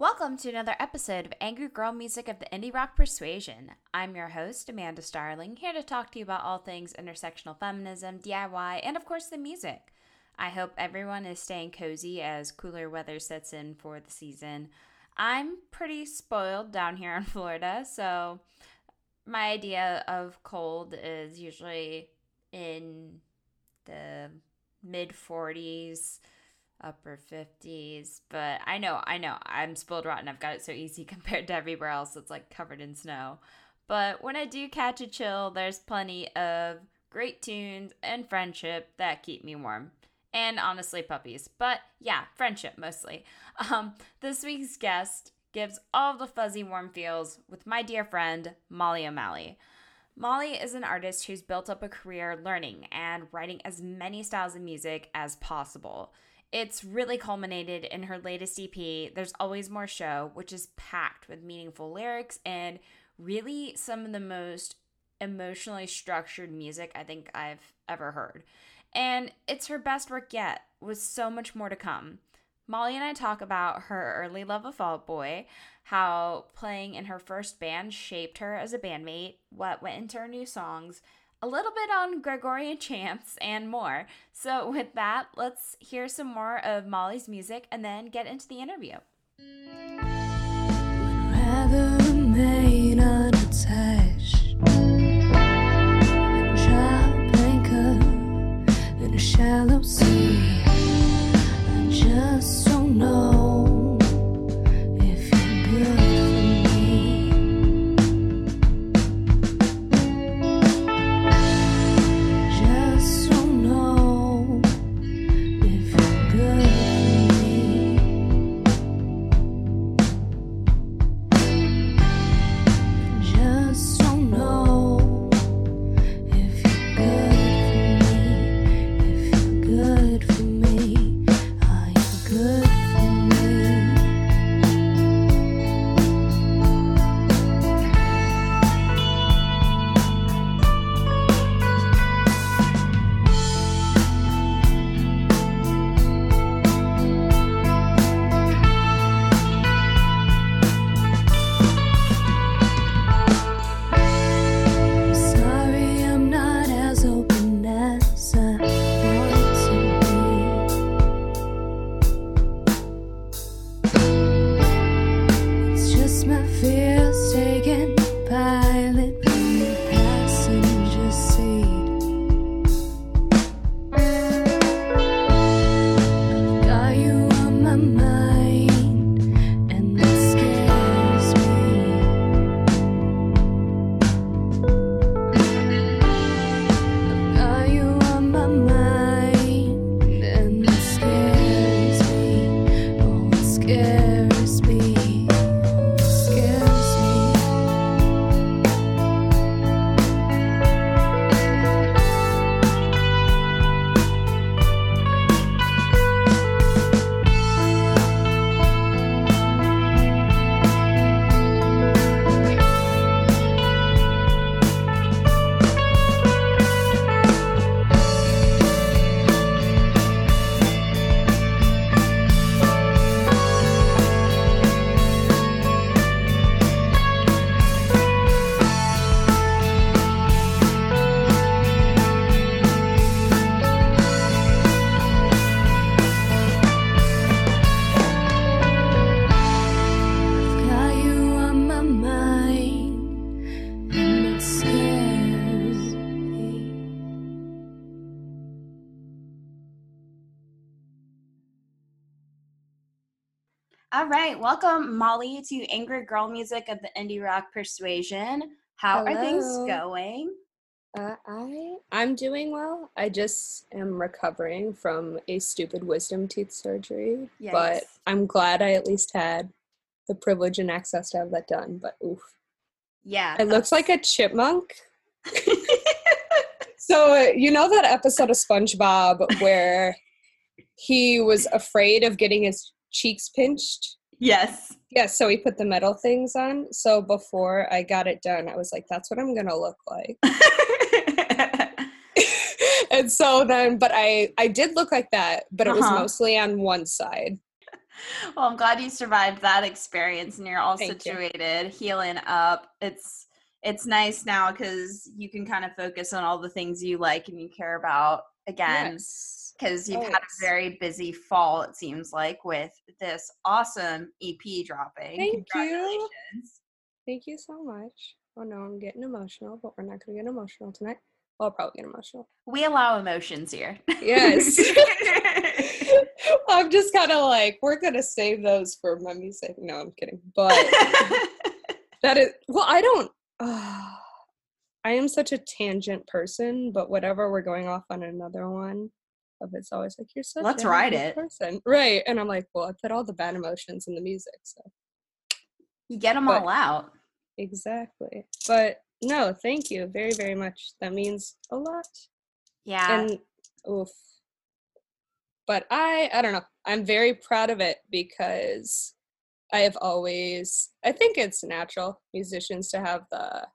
Welcome to another episode of Angry Girl Music of the Indie Rock Persuasion. I'm your host, Amanda Starling, here to talk to you about all things intersectional feminism, DIY, and of course the music. I hope everyone is staying cozy as cooler weather sets in for the season. I'm pretty spoiled down here in Florida, so my idea of cold is usually in the mid 40s upper 50s but i know i know i'm spoiled rotten. I've got it so easy compared to everywhere else. That's like covered in snow. But when i do catch a chill there's plenty of great tunes and friendship that keep me warm. And honestly puppies. But yeah friendship mostly. Um, this week's guest gives all the fuzzy warm feels with my dear friend molly o'malley. Molly is an artist who's built up a career learning and writing as many styles of music as possible. It's really culminated in her latest EP, There's Always More Show, which is packed with meaningful lyrics and really some of the most emotionally structured music I think I've ever heard. And it's her best work yet, with so much more to come. Molly and I talk about her early love of Fall Out Boy, how playing in her first band shaped her as a bandmate, what went into her new songs, a little bit on Gregorian chants, and more. So, with that, let's hear some more of Molly's music and then get into the interview. Shallow sea. Welcome Molly to Angry Girl Music of the Indie Rock Persuasion. How Hello. are things going? Uh, I I'm doing well. I just am recovering from a stupid wisdom teeth surgery, Yikes. but I'm glad I at least had the privilege and access to have that done. But oof, yeah, it looks like a chipmunk. so uh, you know that episode of SpongeBob where he was afraid of getting his cheeks pinched? Yes. Yes, so we put the metal things on. So before I got it done, I was like, that's what I'm gonna look like. and so then but I I did look like that, but it was uh-huh. mostly on one side. well, I'm glad you survived that experience and you're all Thank situated, you. healing up. It's it's nice now because you can kind of focus on all the things you like and you care about again. Because you've had a very busy fall, it seems like, with this awesome EP dropping. Thank you. Thank you so much. Oh no, I'm getting emotional, but we're not going to get emotional tonight. Well, I'll probably get emotional. We allow emotions here. Yes. I'm just kind of like, we're going to save those for my music. No, I'm kidding. But that is, well, I don't, uh, I am such a tangent person, but whatever, we're going off on another one. Of it's always like you're such let's write it. person. Right and i'm like well i put all the bad emotions in the music so. You get them but, all out. Exactly but no thank you very very much. That means a lot. Yeah. And oof. But i i don't know. I'm very proud of it because I have always, I think it's natural musicians to have the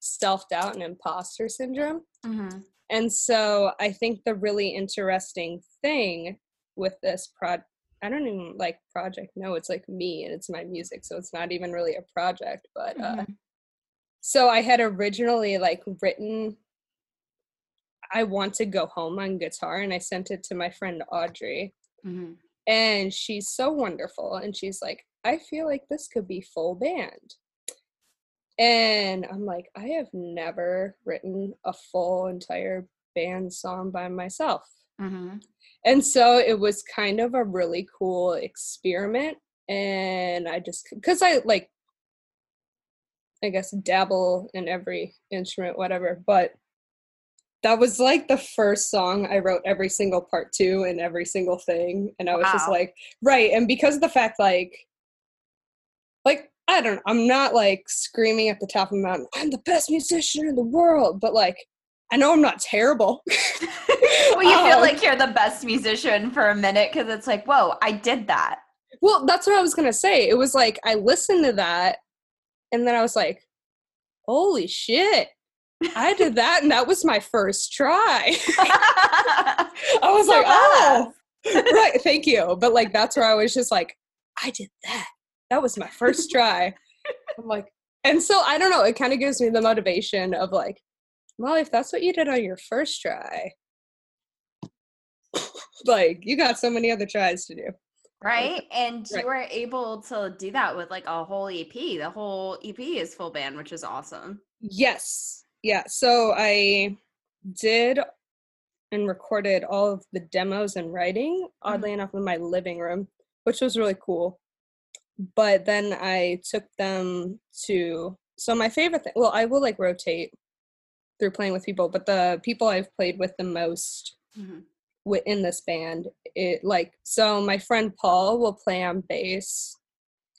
self doubt and imposter syndrome. Mm-hmm. And so I think the really interesting thing with this prod, I don't even like project. No, it's like me and it's my music. So it's not even really a project. But uh, mm-hmm. so I had originally like written, I want to go home on guitar and I sent it to my friend Audrey. Mm-hmm. And she's so wonderful. And she's like, I feel like this could be full band. And I'm like, I have never written a full entire band song by myself. Mm-hmm. And so it was kind of a really cool experiment. And I just, because I like, I guess, dabble in every instrument, whatever. But that was like the first song I wrote every single part to and every single thing. And I was wow. just like, right. And because of the fact, like, like I don't know, I'm not like screaming at the top of the mountain, I'm the best musician in the world, but like I know I'm not terrible. well, you feel um, like you're the best musician for a minute because it's like, whoa, I did that. Well, that's what I was gonna say. It was like I listened to that and then I was like, holy shit. I did that and that was my first try. I was so like, oh right, thank you. But like that's where I was just like, I did that that was my first try. I'm like, and so I don't know, it kind of gives me the motivation of like, well, if that's what you did on your first try, like you got so many other tries to do. Right. And right. you were able to do that with like a whole EP. The whole EP is full band, which is awesome. Yes. Yeah. So I did and recorded all of the demos and writing, oddly mm-hmm. enough, in my living room, which was really cool but then I took them to so my favorite thing well I will like rotate through playing with people but the people I've played with the most mm-hmm. in this band it like so my friend Paul will play on bass.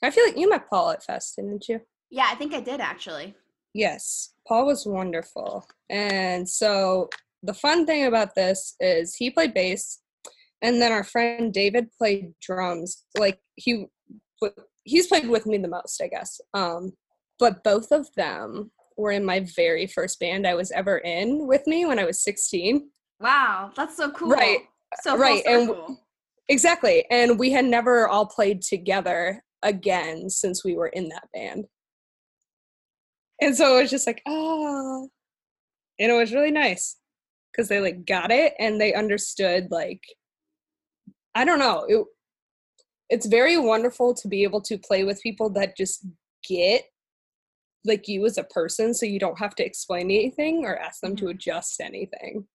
I feel like you met Paul at Fest didn't you? Yeah I think I did actually. Yes Paul was wonderful. And so the fun thing about this is he played bass and then our friend David played drums like he he's played with me the most, I guess. Um, but both of them were in my very first band I was ever in with me when I was 16. Wow, that's so cool. Right. So right. And exactly. And we had never all played together again since we were in that band. And so it was just like, oh, and it was really nice because they like got it and they understood like I don't know. It it's very wonderful to be able to play with people that just get like you as a person so you don't have to explain anything or ask them to mm-hmm. adjust anything.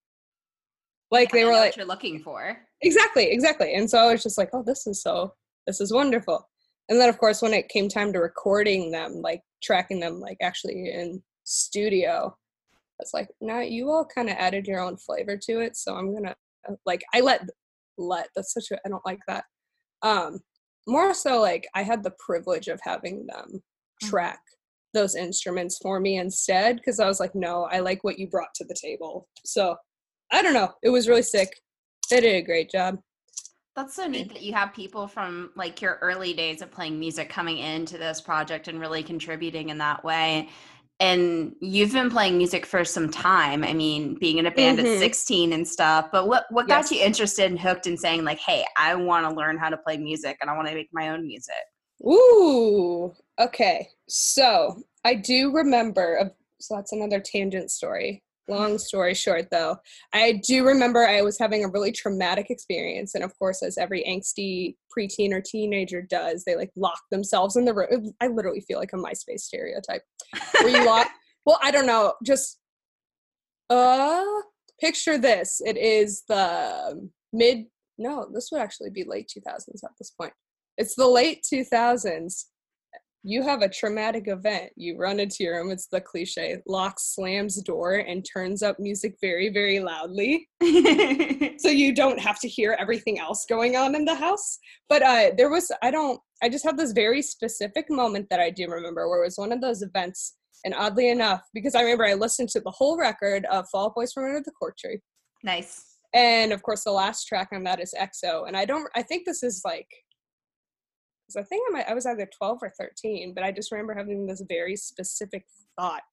Like yeah, they were like you're looking for. Exactly exactly and so i was just like oh this is so this is wonderful. And then of course when it came time to recording them like tracking them like actually in studio it's like now you all kind of added your own flavor to it so i'm gonna like i let let that's such a i don't like that um more so like i had the privilege of having them mm. track those instruments for me instead because i was like no i like what you brought to the table. So i don't know it was really sick. They did a great job. That's so neat that you have people from like your early days of playing music coming into this project and really contributing in that way and you've been playing music for some time. I mean, being in a band mm-hmm. at 16 and stuff. But what what got yes. you interested and hooked in saying like, "Hey, I want to learn how to play music and I want to make my own music." Ooh. Okay. So, I do remember so that's another tangent story. Long story short, though, I do remember I was having a really traumatic experience. And of course, as every angsty preteen or teenager does, they like lock themselves in the room. I literally feel like a MySpace stereotype. Where you lock, well, I don't know, just uh, picture this. It is the mid, no, this would actually be late 2000s at this point. It's the late 2000s you have a traumatic event. You run into your room, it's the cliche, locks, slams door, and turns up music very, very loudly. so you don't have to hear everything else going on in the house. But uh, there was, I don't, I just have this very specific moment that I do remember where it was one of those events. And oddly enough, because I remember I listened to the whole record of Fall Boys from Under the Cork Tree. Nice. And of course, the last track on that is XO. And I don't, I think this is like because I think I, might, I was either 12 or 13, but I just remember having this very specific thought.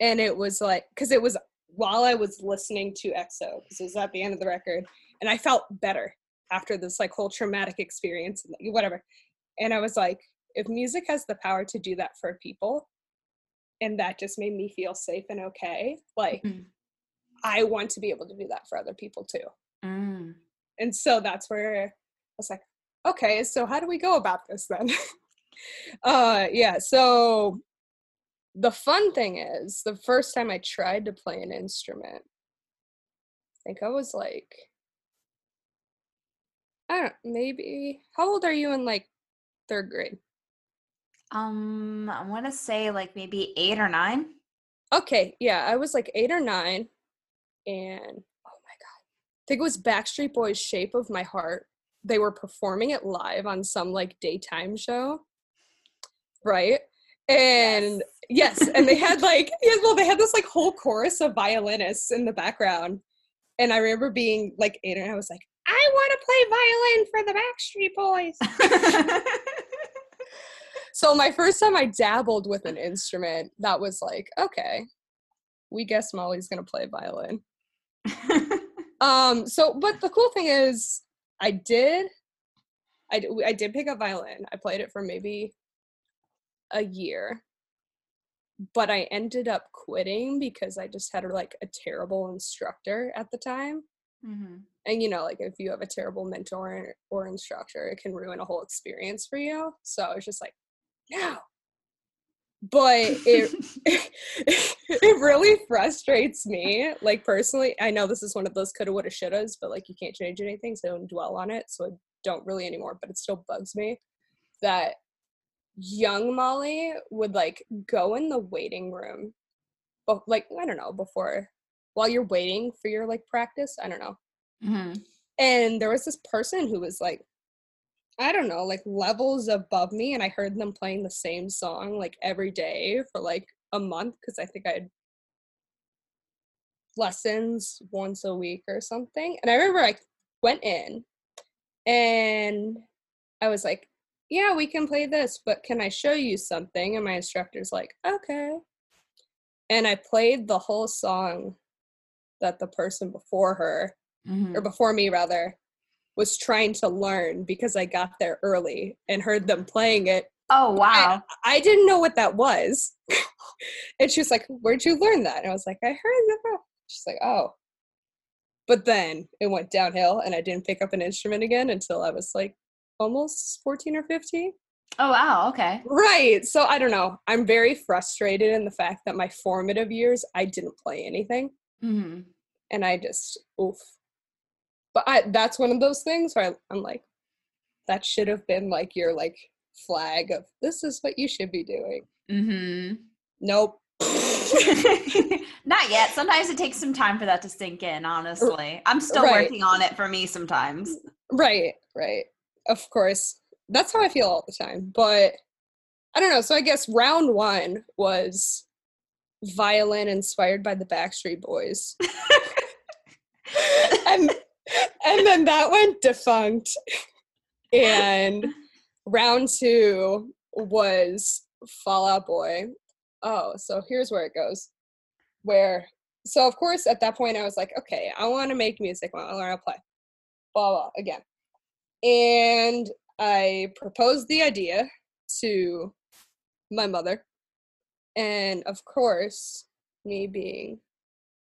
And it was like, because it was while I was listening to XO, because it was at the end of the record, and I felt better after this like whole traumatic experience, whatever. And I was like, if music has the power to do that for people, and that just made me feel safe and okay, like mm-hmm. I want to be able to do that for other people too. Mm. And so that's where I was like, okay, so how do we go about this then? uh, yeah, so the fun thing is, the first time I tried to play an instrument, I think I was like, I don't maybe how old are you in like third grade? Um, I want to say like maybe eight or nine. Okay, yeah, I was like eight or nine, and oh my god, I think it was Backstreet Boys' "Shape of My Heart." They were performing it live on some like daytime show right? And yes, yes and they had like yes well they had this like whole chorus of violinists in the background. And i remember being like eight and i was like i want to play violin for the backstreet boys. So my first time i dabbled with an instrument that was like okay we guess molly's gonna play violin. Um so but the cool thing is I did. I, I did pick up violin. I played it for maybe a year, but I ended up quitting because I just had like a terrible instructor at the time. Mm-hmm. And you know, like if you have a terrible mentor or instructor, it can ruin a whole experience for you. So I was just like, no. But it it really frustrates me. Like personally, I know this is one of those coulda, woulda, shouldas, but like you can't change anything, so I don't dwell on it. So I don't really anymore. But it still bugs me that young Molly would like go in the waiting room, but like I don't know before while you're waiting for your like practice. I don't know. Mm-hmm. And there was this person who was like I don't know, like levels above me, and I heard them playing the same song like every day for like a month because I think I had lessons once a week or something. And I remember I went in and I was like, yeah, we can play this, but can I show you something? And my instructor's like, okay. And I played the whole song that the person before her, mm-hmm. or before me rather, was trying to learn because I got there early and heard them playing it. Oh, wow. I, I didn't know what that was. and she was like, Where'd you learn that? And I was like, I heard that. She's like, Oh. But then it went downhill and I didn't pick up an instrument again until I was like almost 14 or 15. Oh, wow. Okay. Right. So I don't know. I'm very frustrated in the fact that my formative years, I didn't play anything. Mm-hmm. And I just, oof. But I, that's one of those things where I, I'm like, that should have been like your like flag of this is what you should be doing. Mm-hmm. Nope. Not yet. Sometimes it takes some time for that to sink in, honestly. I'm still right. working on it for me sometimes. Right, right. Of course. That's how I feel all the time. But I don't know. So I guess round one was violin inspired by the Backstreet Boys. and and then that went defunct. And round two was Fall Out Boy oh, so here's where it goes. Where, so of course, at that point, I was like, okay, I want to make music. I want to play. Blah, blah, again. And I proposed the idea to my mother. And of course, me being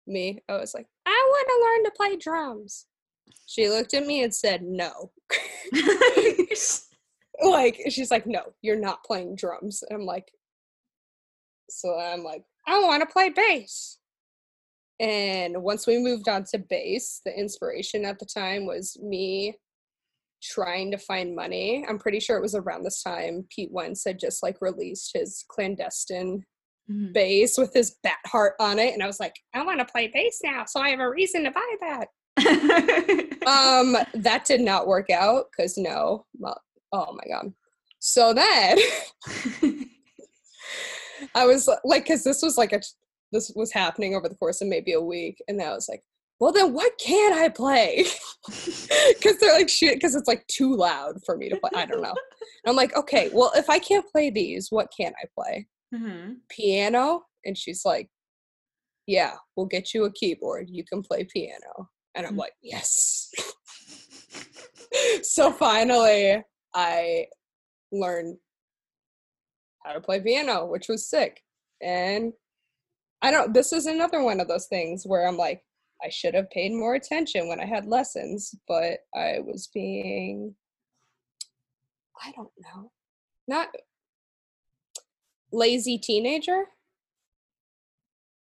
me, I was like, I want to learn to play drums. She looked at me and said, no. like, she's like, no, you're not playing drums. And I'm like, so I'm like, I want to play bass. And once we moved on to bass, the inspiration at the time was me trying to find money. I'm pretty sure it was around this time Pete Wentz had just like released his clandestine mm-hmm. bass with his bat heart on it. And I was like, I want to play bass now, so I have a reason to buy that. um, that did not work out because no, well, oh my god. So then I was like, because this was like a this was happening over the course of maybe a week, and I was like, well, then what can I play? Because they're like shit, because it's like too loud for me to play. I don't know. I'm like, okay, well, if I can't play these, what can I play? Mm-hmm. Piano, and she's like, yeah, we'll get you a keyboard. You can play piano, and I'm mm-hmm. like, yes. so finally, I learned how to play piano, which was sick. And I don't, this is another one of those things where I'm like, I should have paid more attention when I had lessons, but I was being, I don't know, not lazy teenager.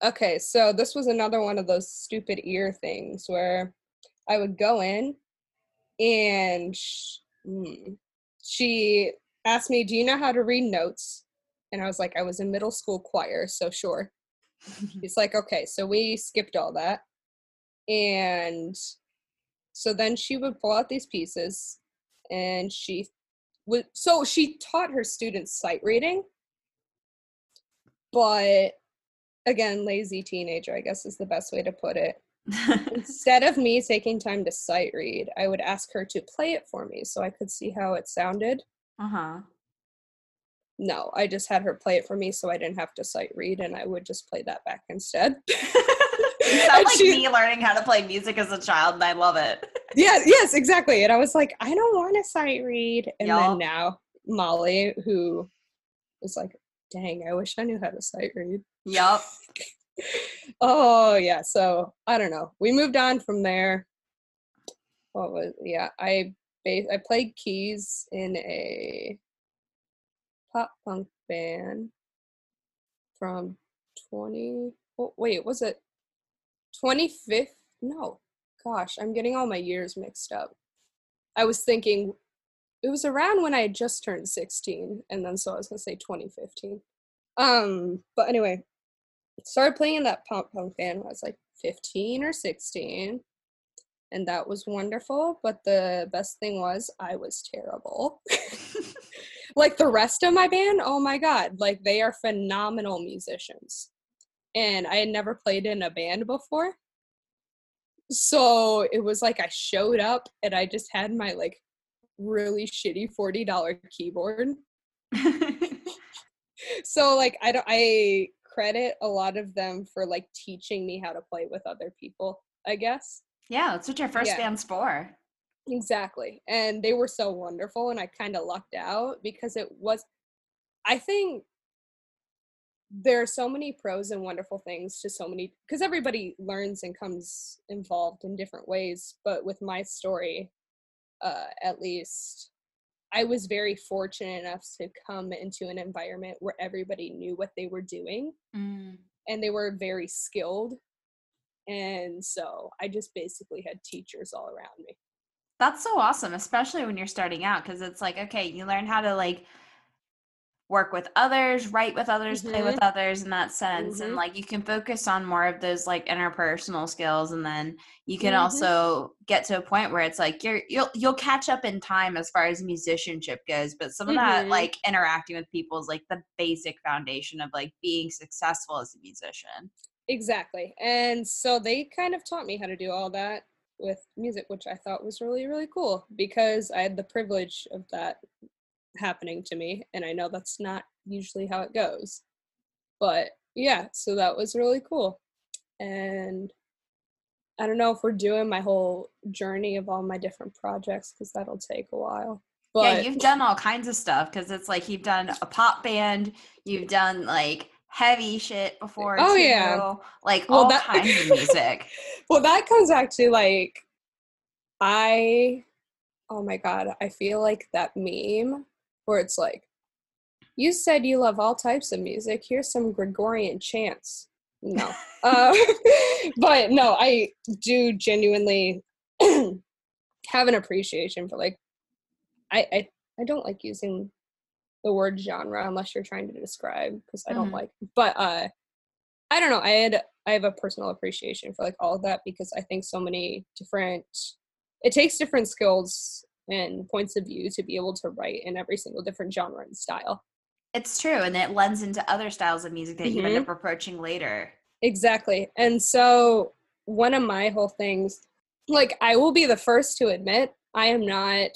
Okay, so this was another one of those stupid ear things where I would go in and hmm, she asked me, Do you know how to read notes? And I was like, I was in middle school choir, so sure. He's like, Okay, so we skipped all that. And so then she would pull out these pieces and she would, so she taught her students sight reading. But again, lazy teenager, I guess is the best way to put it. Instead of me taking time to sight read, I would ask her to play it for me so I could see how it sounded. Uh huh. No, I just had her play it for me so I didn't have to sight read and I would just play that back instead. you sound like she, me learning how to play music as a child and I love it. Yeah, yes, exactly. And I was like, I don't want to sight read. And then now Molly, who is like, dang, I wish I knew how to sight read. Yup. oh yeah so i don't know. We moved on from there. What was yeah i i played keys in a pop punk band from 20 oh, wait was it 25th no. Gosh i'm getting all my years mixed up. I was thinking it was around when i had just turned 16 and then so i was going to say 2015 um but anyway started playing in that pop punk band when I was like 15 or 16. And that was wonderful. But the best thing was I was terrible. like the rest of my band, oh my God, like they are phenomenal musicians. And I had never played in a band before. So it was like I showed up and I just had my like really shitty $40 keyboard. so like I don't I credit a lot of them for like teaching me how to play with other people, I guess. Yeah, that's what your first yeah. band's for. Exactly. And they were so wonderful and I kind of lucked out because it was I think there are so many pros and wonderful things to so many because everybody learns and comes involved in different ways, but with my story uh at least I was very fortunate enough to come into an environment where everybody knew what they were doing mm. and they were very skilled. And so I just basically had teachers all around me. That's so awesome, especially when you're starting out, because it's like, okay, you learn how to like work with others, write with others, mm-hmm. play with mm-hmm. others in that sense. Mm-hmm. And like you can focus on more of those like interpersonal skills and then you can mm-hmm. also get to a point where it's like you're you'll you'll catch up in time as far as musicianship goes, but some of that mm-hmm. like interacting with people is like the basic foundation of like being successful as a musician. Exactly. And so they kind of taught me how to do all that with music, which I thought was really, really cool because I had the privilege of that happening to me and i know that's not usually how it goes but yeah, so that was really cool. And I don't know if we're doing my whole journey of all my different projects because that'll take a while. But yeah, you've done all kinds of stuff because it's like you've done a pop band, you've done like heavy shit before. Oh too, yeah, like well, all that, kinds of music. well, that comes back to like I. Oh my god, I feel like that meme where it's like, you said you love all types of music. Here's some Gregorian chants. No, uh, but no, I do genuinely have an appreciation for like I, I I don't like using the word genre unless you're trying to describe because I don't mm-hmm. like but uh I don't know I had I have a personal appreciation for like all of that because I think so many different it takes different skills and points of view to be able to write in every single different genre and style. It's true and it lends into other styles of music that mm-hmm. you end up approaching later. Exactly. And so one of my whole things like I will be the first to admit I am not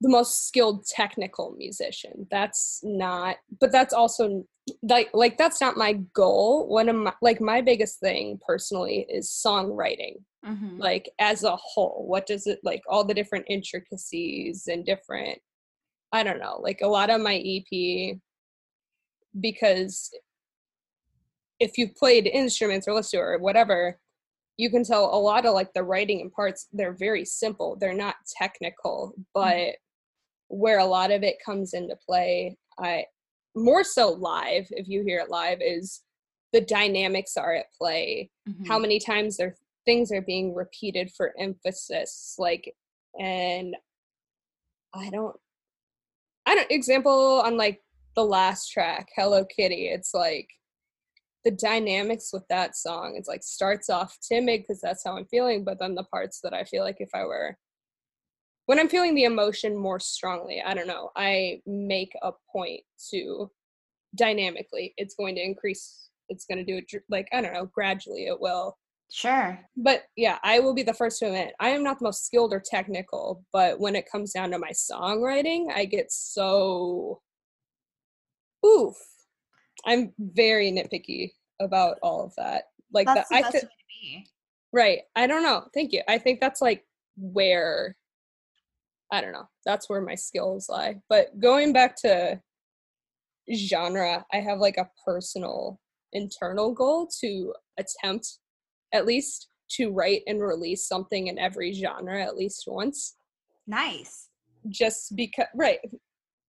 the most skilled technical musician. That's not, but that's also like like that's not my goal. One of my like my biggest thing personally is songwriting. Mm-hmm. Like as a whole, what does it like all the different intricacies and different I don't know, like a lot of my EP because if you've played instruments or listened to or whatever, you can tell a lot of like the writing and parts they're very simple. They're not technical, but mm-hmm where a lot of it comes into play i more so live if you hear it live is the dynamics are at play mm-hmm. how many times there things are being repeated for emphasis like and i don't i don't example on like the last track hello kitty it's like the dynamics with that song it's like starts off timid because that's how i'm feeling but then the parts that i feel like if i were when I'm feeling the emotion more strongly, I don't know, I make a point to dynamically, it's going to increase, it's going to do it like, I don't know, gradually it will. Sure. But yeah, I will be the first to admit I am not the most skilled or technical, but when it comes down to my songwriting, I get so oof. I'm very nitpicky about all of that. Like that's the, the I th- Right. I don't know. Thank you. I think that's like where I don't know. That's where my skills lie. But going back to genre, I have like a personal internal goal to attempt at least to write and release something in every genre at least once. Nice. Just because right.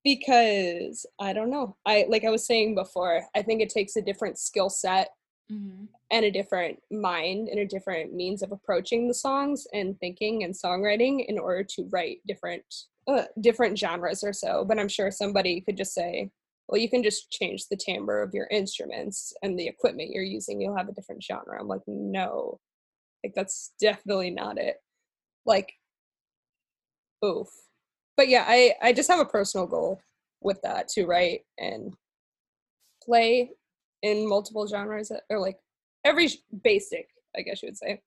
Because I don't know. I like I was saying before, I think it takes a different skill set mm-hmm. and a different mind and a different means of approaching the songs and thinking and songwriting in order to write different uh, different genres or so but i'm sure somebody could just say well you can just change the timbre of your instruments and the equipment you're using you'll have a different genre. I'm like no. Like that's definitely not it. Like oof. But yeah i i just have a personal goal with that to write and play in multiple genres or like every basic, I guess you would say.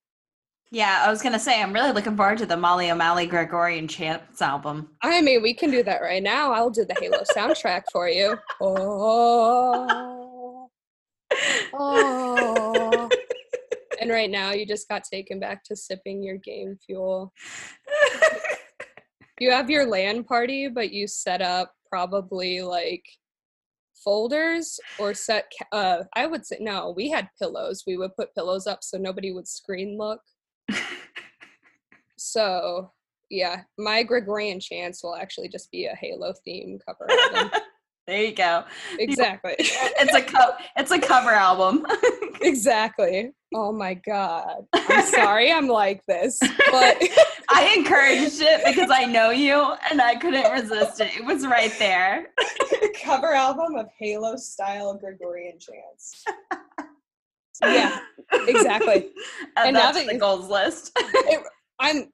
Yeah, I was gonna say I'm really looking forward to the Molly O'Malley Gregorian Chants album. I mean, we can do that right now. I'll do the Halo soundtrack for you. Oh, oh. And right now, you just got taken back to sipping your game fuel. you have your LAN party, but you set up probably like folders or set uh i would say no we had pillows we would put pillows up so nobody would screen look so yeah my gregorian chants will actually just be a halo theme cover there you go. Exactly. it's a co- it's a cover album. Exactly. Oh my god. I'm sorry i'm like this but i encouraged it because i know you and i couldn't resist it. It was right there. Cover album of halo style gregorian chants yeah exactly and, and that's now that the goals list it, i'm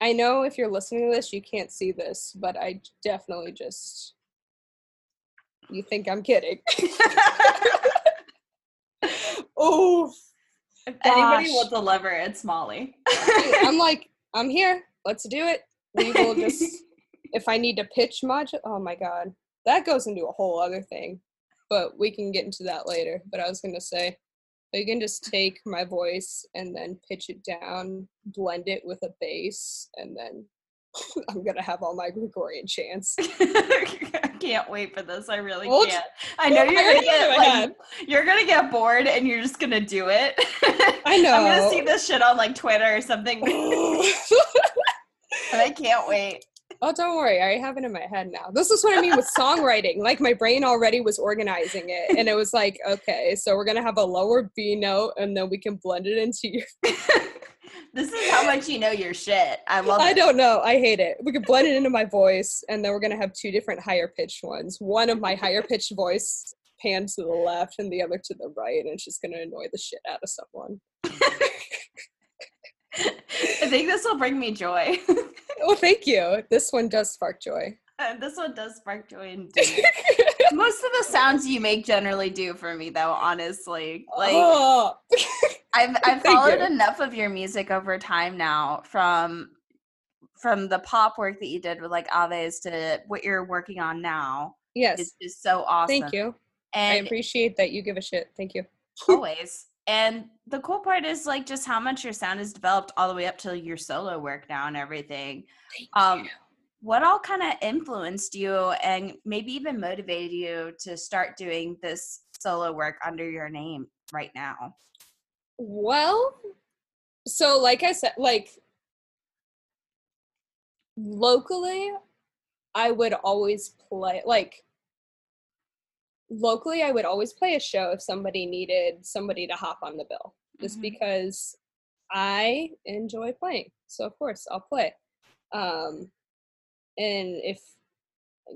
I know if you're listening to this, you can't see this, but I definitely just. You think I'm kidding? oh. If anybody will deliver, it's Molly. I'm like, I'm here. Let's do it. We will just. if I need to pitch much, oh my god, that goes into a whole other thing, but we can get into that later. But I was gonna say, you can just take my voice and then pitch it down, blend it with a bass, and then I'm gonna have all my Gregorian chants. I can't wait for this. I really can't. I know you're gonna get like, you're gonna get bored and you're just gonna do it. I know. I'm gonna see this shit on like Twitter or something. I can't wait. Oh, don't worry. I have it in my head now. This is what I mean with songwriting. Like my brain already was organizing it, and it was like, okay, so we're gonna have a lower B note, and then we can blend it into your. this is how much you know your shit. I love it. I don't know. I hate it. We could blend it into my voice, and then we're gonna have two different higher pitched ones. One of my higher pitched voice panned to the left, and the other to the right, and it's just gonna annoy the shit out of someone. I think this will bring me joy. oh, thank you. This one does spark joy. Uh, this one does spark joy indeed. Most of the sounds you make generally do for me, though. Honestly, like oh. I've I've followed you. enough of your music over time now, from from the pop work that you did with like Aves to what you're working on now. Yes, is just so awesome. Thank you. And I appreciate that you give a shit. Thank you. Always. And the cool part is like just how much your sound has developed all the way up to your solo work now and everything. Thank um, you. What all kind of influenced you and maybe even motivated you to start doing this solo work under your name right now? Well, so like I said, like locally, I would always play like locally i would always play a show if somebody needed somebody to hop on the bill just mm-hmm. because i enjoy playing so of course i'll play um and if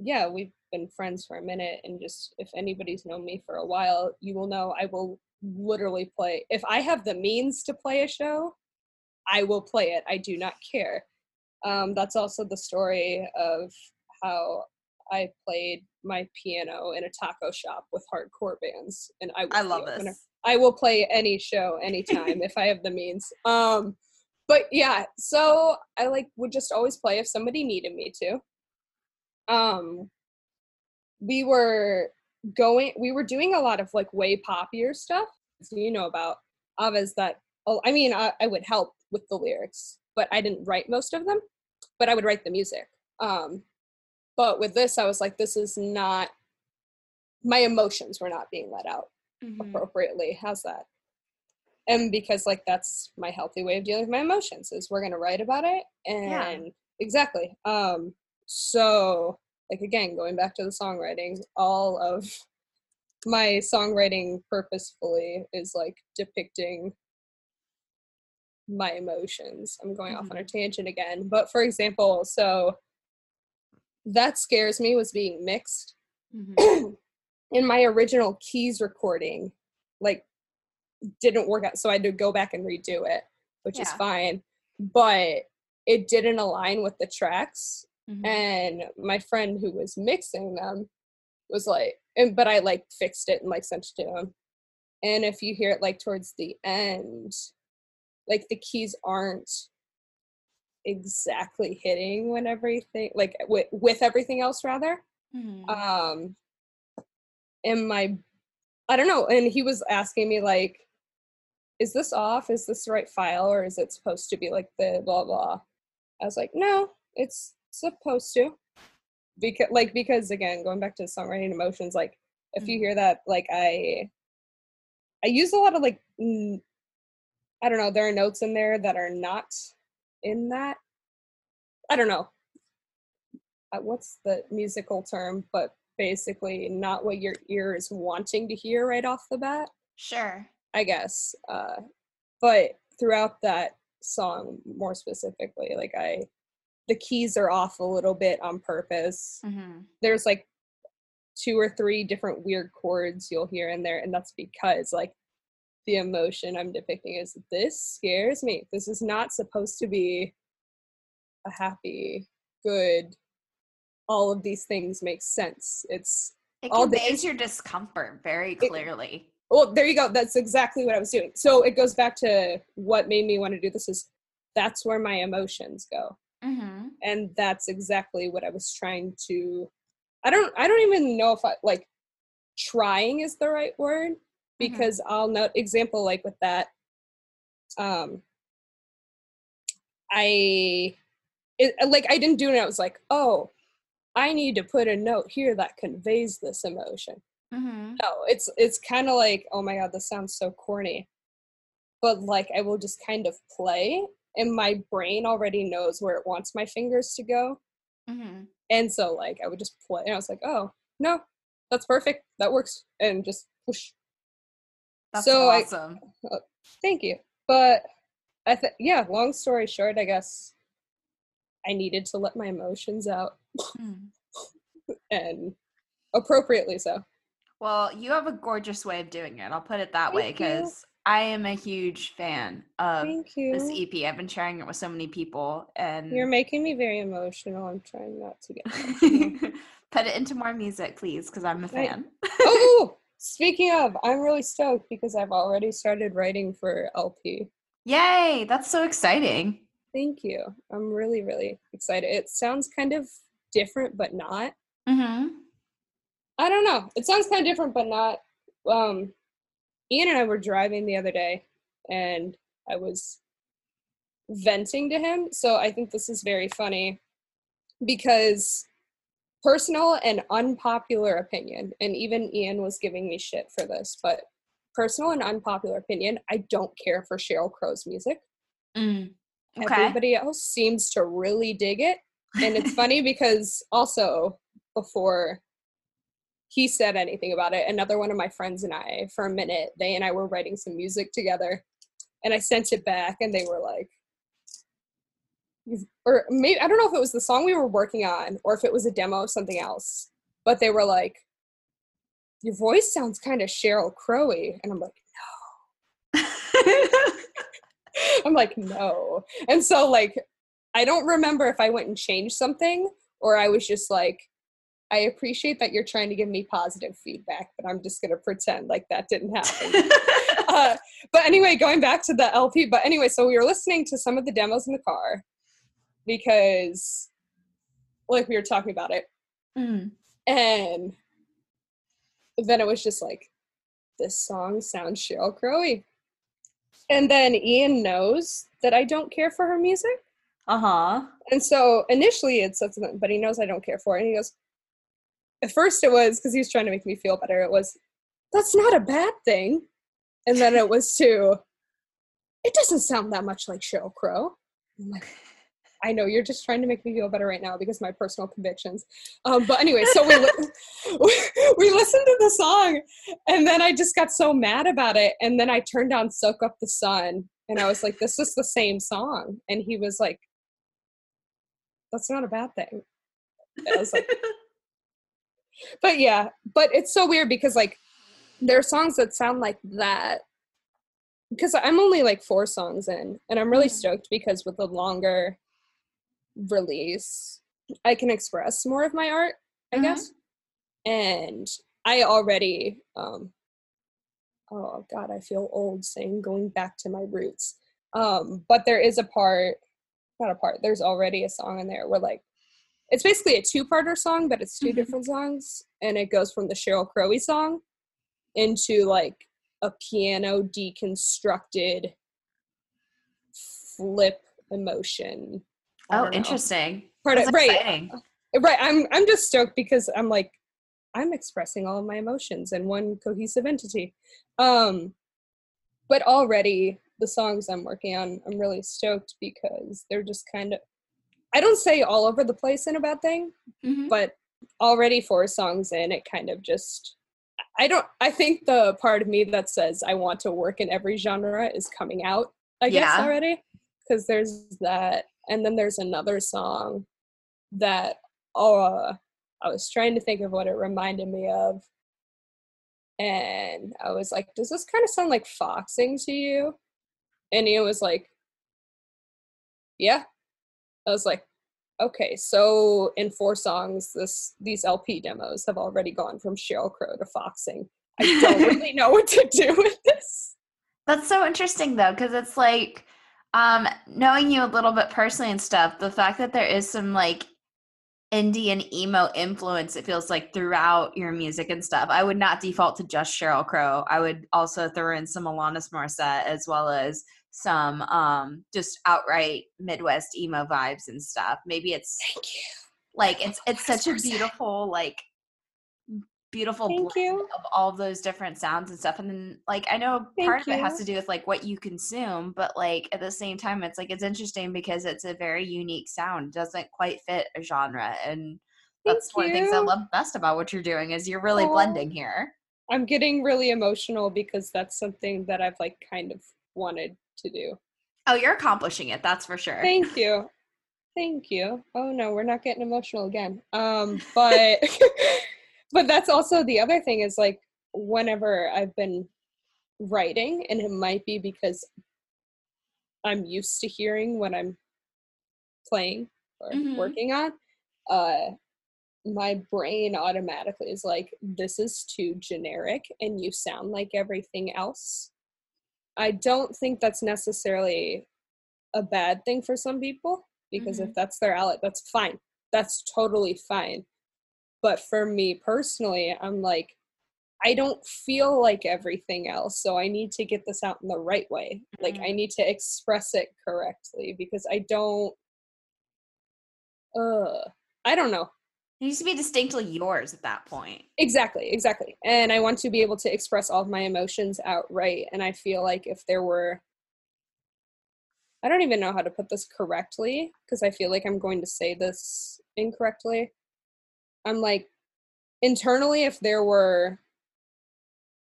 yeah we've been friends for a minute and just if anybody's known me for a while you will know i will literally play if i have the means to play a show i will play it i do not care um, that's also the story of how I played my piano in a taco shop with hardcore bands, and I I love this. I will play any show anytime if I have the means. Um, but yeah, so I like would just always play if somebody needed me to. Um, we were going, we were doing a lot of like way poppier stuff. So you know about Aves that. Oh, I mean, I, I would help with the lyrics, but I didn't write most of them. But I would write the music. Um, but with this, I was like, this is not, my emotions were not being let out mm-hmm. appropriately. How's that? And because like that's my healthy way of dealing with my emotions is we're gonna write about it and yeah. exactly. Um so like again, going back to the songwriting, all of my songwriting purposefully is like depicting my emotions. I'm going mm-hmm. off on a mm-hmm. tangent again. But for example, so that scares me was being mixed. Mm-hmm. In my original keys recording, like didn't work out, so I had to go back and redo it, which yeah. is fine. But it didn't align with the tracks, mm-hmm. and my friend who was mixing them was like, and but I like fixed it and like sent it to him. And if you hear it like towards the end, like the keys aren't exactly hitting when everything like with with everything else rather mm-hmm. um and my i don't know and he was asking me like is this off is this the right file or is it supposed to be like the blah blah i was like no it's supposed to because like because again going back to songwriting emotions like if you mm-hmm. hear that like i i use a lot of like n- i don't know there are notes in there that are not in that? I don't know. Uh, what's the musical term but basically not what your ear is wanting to hear right off the bat? Sure. I guess uh but throughout that song more specifically like i the keys are off a little bit on purpose. Mm-hmm. there's like two or three different weird chords you'll hear in there and that's because like the emotion i'm depicting is this scares me this is not supposed to be a happy, good, all of these things make sense. It's it conveys your discomfort very clearly. It, well, there you go. That's exactly what I was doing. So it goes back to what made me want to do this is that's where my emotions go. Mm-hmm. And that's exactly what I was trying to I don't I don't even know if I like trying is the right word. Because mm-hmm. I'll note example like with that um I it, like I didn't do it I was like, "Oh, I need to put a note here that conveys this emotion." Mm-hmm. No, it's it's kind of like, "Oh my god, this sounds so corny." But like I will just kind of play and my brain already knows where it wants my fingers to go. Mm-hmm. And so like I would just play and I was like, "Oh, no, that's perfect. That works." And just push. That's so awesome. I, uh, thank you. But I think yeah, long story short, I guess I needed to let my emotions out. Mm. and appropriately so. Well, you have a gorgeous way of doing it. I'll put it that Thank way because I am a huge fan of this EP. I've been sharing it with so many people and You're making me very emotional. I'm trying not to get Put it into more music, please, because I'm a fan. oh, speaking of, I'm really stoked because I've already started writing for LP. Yay, that's so exciting. Thank you. I'm really, really excited. It sounds kind of different, but not. Mm-hmm. I don't know. It sounds kind of different, but not. Um, Ian and I were driving the other day, and I was venting to him. So I think this is very funny because personal and unpopular opinion, and even Ian was giving me shit for this, but personal and unpopular opinion, I don't care for Sheryl Crow's music. Mm, okay. Everybody else seems to really dig it. And it's funny because also before he said anything about it, another one of my friends and I, for a minute, they and I were writing some music together. And I sent it back and they were like, or maybe I don't know if it was the song we were working on or if it was a demo of something else, but they were like, your voice sounds kind of Sheryl Crowy. And I'm like, no. I'm like, no. And so, like, I don't remember if I went and changed something or I was just like, I appreciate that you're trying to give me positive feedback, but I'm just going to pretend like that didn't happen. uh, but anyway, going back to the LP, but anyway, so we were listening to some of the demos in the car because, like, we were talking about it. Mm. And then it was just like, this song sounds Sheryl Crowy. And then Ian knows that I don't care for her music. Uh huh. And so initially it says something, but he knows I don't care for it. And he goes, at first it was because he was trying to make me feel better. It was, that's not a bad thing. And then it was to, it doesn't sound that much like Sheryl Crow. I'm like, I know you're just trying to make me feel better right now because my personal convictions. Um, but anyway, so we, li- we listened to the song, and then I just got so mad about it, and then I turned on "Soak Up the Sun," and I was like, "This is the same song," and he was like, "That's not a bad thing." I was like, but yeah, but it's so weird because like there are songs that sound like that because I'm only like four songs in, and I'm really mm-hmm. stoked because with the longer release, I can express more of my art, I mm-hmm. guess. And I already, um, oh God, I feel old saying going back to my roots. Um, but there is a part, not a part, there's already a song in there where like, it's basically a two-parter song, but it's 2 mm-hmm. different songs, and it goes from the Sheryl Crow song into like a piano deconstructed flip emotion Oh, interesting. Part of right, exciting. right. I'm I'm just stoked because I'm like I'm expressing all of my emotions in one cohesive entity. Um, but already the songs I'm working on, I'm really stoked because they're just kind of I don't say all over the place in a bad thing, mm-hmm. but already four songs in, it kind of just I don't I think the part of me that says I want to work in every genre is coming out, I yeah. guess already. Because there's that and then there's another song that uh, I was trying to think of what it reminded me of. And I was like, does this kind of sound like foxing to you? And he was like, yeah. I was like, okay, so in four songs, this these LP demos have already gone from Sheryl Crow to foxing. I don't really know what to do with this. That's so interesting though, because it's like um, knowing you a little bit personally and stuff, the fact that there is some like indie and emo influence it feels like throughout your music and stuff. I would not default to just Sheryl Crow. I would also throw in some Alanis Morissette as well as some um just outright Midwest emo vibes and stuff. Maybe it's Thank you. Like it's it's such a beautiful like beautiful Thank you. of all those different sounds and stuff. And then like I know Thank part you. of it has to do with like what you consume, but like at the same time it's like it's interesting because it's a very unique sound. It doesn't quite fit a genre. And that's Thank one of the things I love best about what you're doing is you're really Aw. blending here. I'm getting really emotional because that's something that I've like kind of wanted to do. Oh, you're accomplishing it, that's for sure. Thank you. Thank you. Oh no, we're not getting emotional again. Um, but but that's also the other thing is like whenever I've been writing, and it might be because I'm used to hearing what I'm playing or Mhm. working on, uh my brain automatically is like, this is too generic and you sound like everything else. I don't think that's necessarily a bad thing for some people because if that's their outlet, that's fine. That's totally fine. But for me personally, I'm like, I don't feel like everything else, so I need to get this out in the right way. Like, I need to express it correctly because I don't. Uh, I don't know. It needs to be distinctly yours at that point. Exactly, exactly. And I want to be able to express all of my emotions outright. And I feel like if there were, I don't even know how to put this correctly because I feel like I'm going to say this incorrectly. I'm like, internally, if there were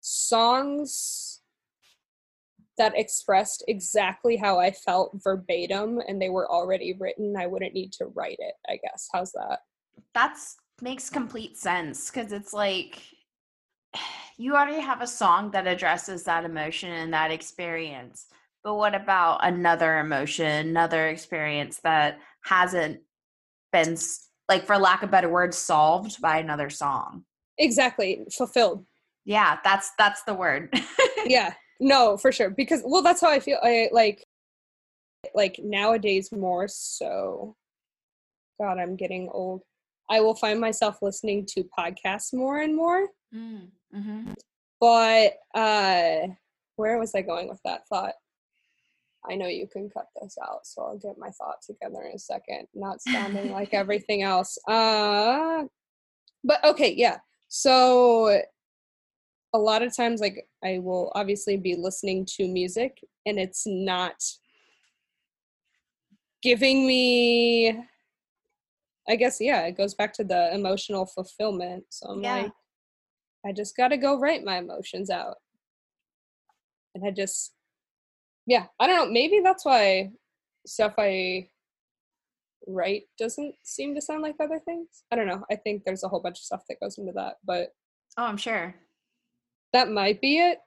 songs that expressed exactly how I felt verbatim and they were already written, I wouldn't need to write it, I guess. How's that? That's makes complete sense because it's like you already have a song that addresses that emotion and that experience. But what about another emotion, another experience that hasn't been like for lack of better words solved by another song? Exactly, fulfilled. Yeah, that's that's the word. yeah. No for sure. Because well that's how i feel i like like nowadays more so. God i'm getting old. I will find myself listening to podcasts more and more. Mm, hmm but uh where was i going with that thought i know you can cut this out so i'll get my thought together in a second not sounding like everything else uh but okay yeah so a lot of times like i will obviously be listening to music and it's not giving me i guess yeah it goes back to the emotional fulfillment so i'm Yeah. like i just got to go write my emotions out and i just yeah i don't know maybe that's why stuff i write doesn't seem to sound like other things. I don't know i think there's a whole bunch of stuff that goes into that but Oh, I'm sure. that might be it.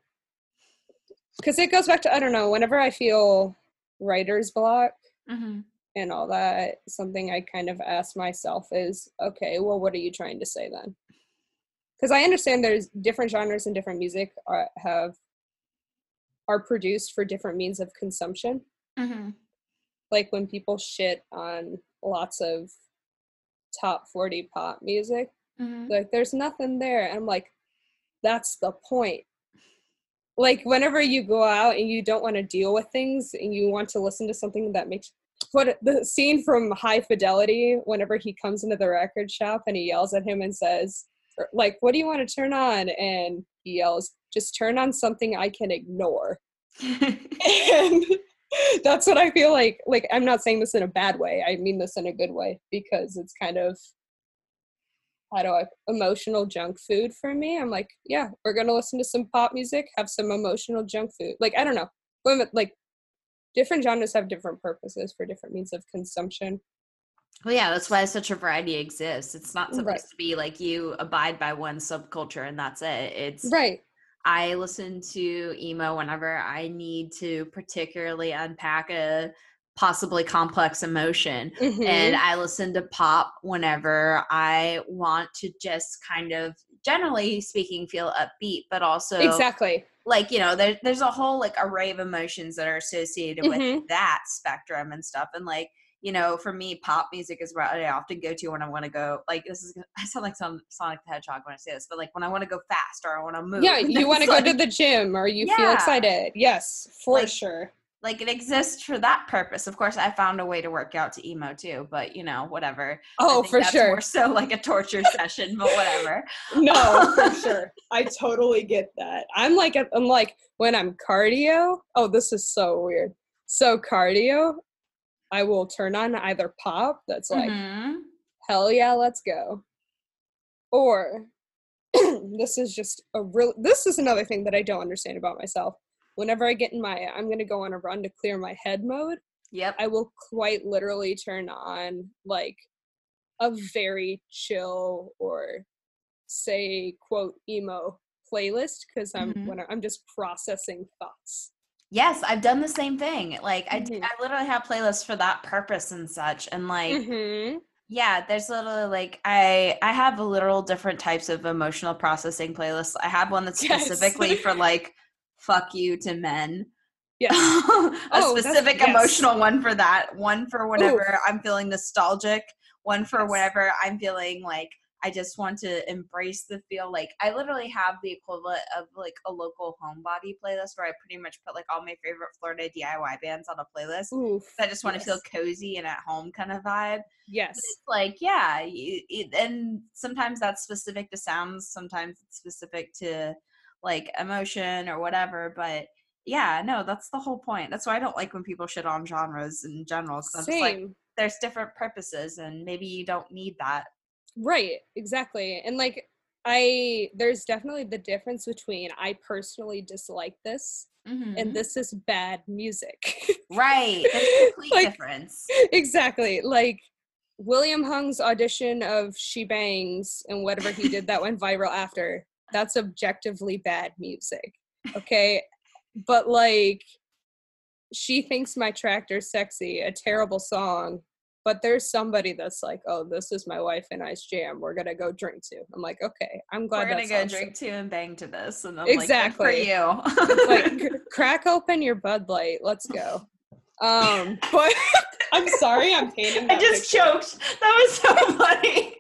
Because it goes back to i don't know whenever i feel writer's block hmm and all that something i kind of ask myself is okay well what are you trying to say then? Because i understand there's different genres and different music are, have are produced for different means of consumption. Hmm like when people shit on lots of top 40 pop music hmm like there's nothing there and i'm like that's the point. Like whenever you go out and you don't want to deal with things and you want to listen to something that makes what the scene from high fidelity whenever he comes into the record shop and he yells at him and says like what do you want to turn on? And he yells just turn on something i can ignore and that's what i feel like like i'm not saying this in a bad way i mean this in a good way because it's kind of how do I emotional junk food for me. I'm like, yeah, we're gonna listen to some pop music, have some emotional junk food. Like I don't know, women like different genres have different purposes for different means of consumption. Well, yeah, that's why such a variety exists. It's not supposed Right. to be like you abide by one subculture and that's it. It's Right. I listen to emo whenever I need to particularly unpack a possibly complex emotion. Mhm. And I listen to pop whenever I want to just kind of generally speaking feel upbeat, but also exactly. like, you know, there, there's a whole like array of emotions that are associated Mhm. with that spectrum and stuff. And like, you know, for me, pop music is where I often go to when I want to go. Like this is, I sound like some Sonic the Hedgehog when I say this, but like when I want to go fast or I want to move. Yeah, you want to like, go to the gym or you yeah. feel excited. Yes, for like, sure. Like it exists for that purpose. Of course, I found a way to work out to emo too, but you know, whatever. Oh, for sure. More so like a torture session, but whatever. No, for sure. I totally get that. I'm like, I'm like when I'm cardio. Oh, this is so weird. So cardio, I will turn on either pop that's like, mm-hmm. hell yeah, let's go. Or this is just a real, this is another thing that I don't understand about myself. Whenever I get in my, I'm going to go on a run to clear my head mode. Yep. I will quite literally turn on like a very chill or say quote emo playlist because I'm mm-hmm. when I'm just processing thoughts. Yes, I've done the same thing. Like mm-hmm. I, I literally have playlists for that purpose and such. And like, mm-hmm. yeah, there's literally like I I have literal different types of emotional processing playlists. I have one that's specifically yes. for like fuck you to men. Yeah. a oh, specific yes. emotional one for that. One for whenever Ooh. I'm feeling nostalgic. One for yes. whenever I'm feeling like I just want to embrace the feel. Like I literally have the equivalent of like a local homebody playlist where I pretty much put like all my favorite Florida DIY bands on a playlist. Oof, I just want yes. to feel cozy and at home kind of vibe. Yes. It's like yeah, it, and sometimes that's specific to sounds. Sometimes it's specific to like emotion or whatever. But yeah, no, that's the whole point. That's why I don't like when people shit on genres in general. Because I'm like, there's different purposes, and maybe you don't need that Right, exactly. And like I there's definitely the difference between I personally dislike this mm-hmm. and this is bad music. right. Complete like, difference. Exactly. Like William Hung's audition of She Bangs and whatever he did that went viral after. That's objectively bad music. Okay. but like she thinks my tractor's sexy, a terrible song but there's somebody that's like, oh, this is my wife and I's jam. We're gonna go drink to. I'm like, okay, I'm glad. We're gonna go drink to and bang to this, and I'm exactly like, for you. like, crack open your Bud Light. Let's go. Um, but I'm sorry, I'm painting. I just picture. choked. That was so funny.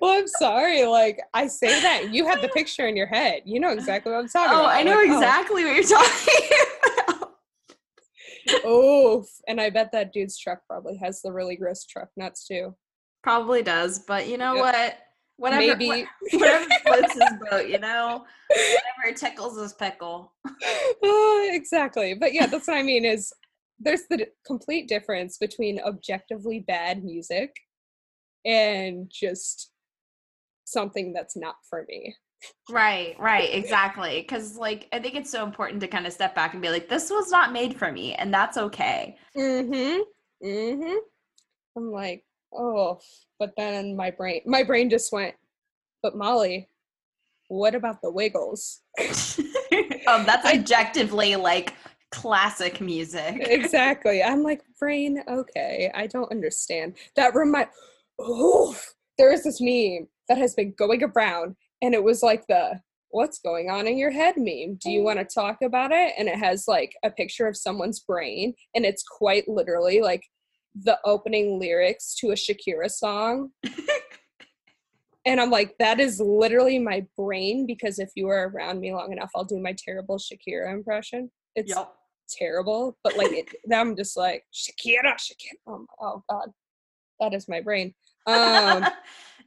well, I'm sorry. Like I say that you have the picture in your head. You know exactly what I'm talking oh, about. I know like, oh. exactly oh. what you're talking oh, and I bet that dude's truck probably has the really gross truck nuts too. Probably does, but you know yep. what? Whatever, Maybe. whatever floats his boat, you know, whatever tickles his pickle. Uh, exactly, but yeah, that's what I mean. Is there's the complete difference between objectively bad music and just something that's not for me. Right, right, exactly. Because, like, I think it's so important to kind of step back and be like, this was not made for me, and that's okay. Mm hmm. Mm hmm. I'm like, oh, but then my brain, my brain just went, but Molly, what about the Wiggles? um, that's objectively like classic music. exactly. I'm like, brain, okay, I don't understand. That remind, oh, there is this meme that has been going around and it was like the what's going on in your head? meme. Do you want to talk about it? and it has like a picture of someone's brain and it's quite literally like the opening lyrics to a shakira song. And i'm like that is literally my brain because if you are around me long enough i'll do my terrible shakira impression. It's yep. terrible but like it, i'm just like shakira shakira oh, oh god that is my brain. Um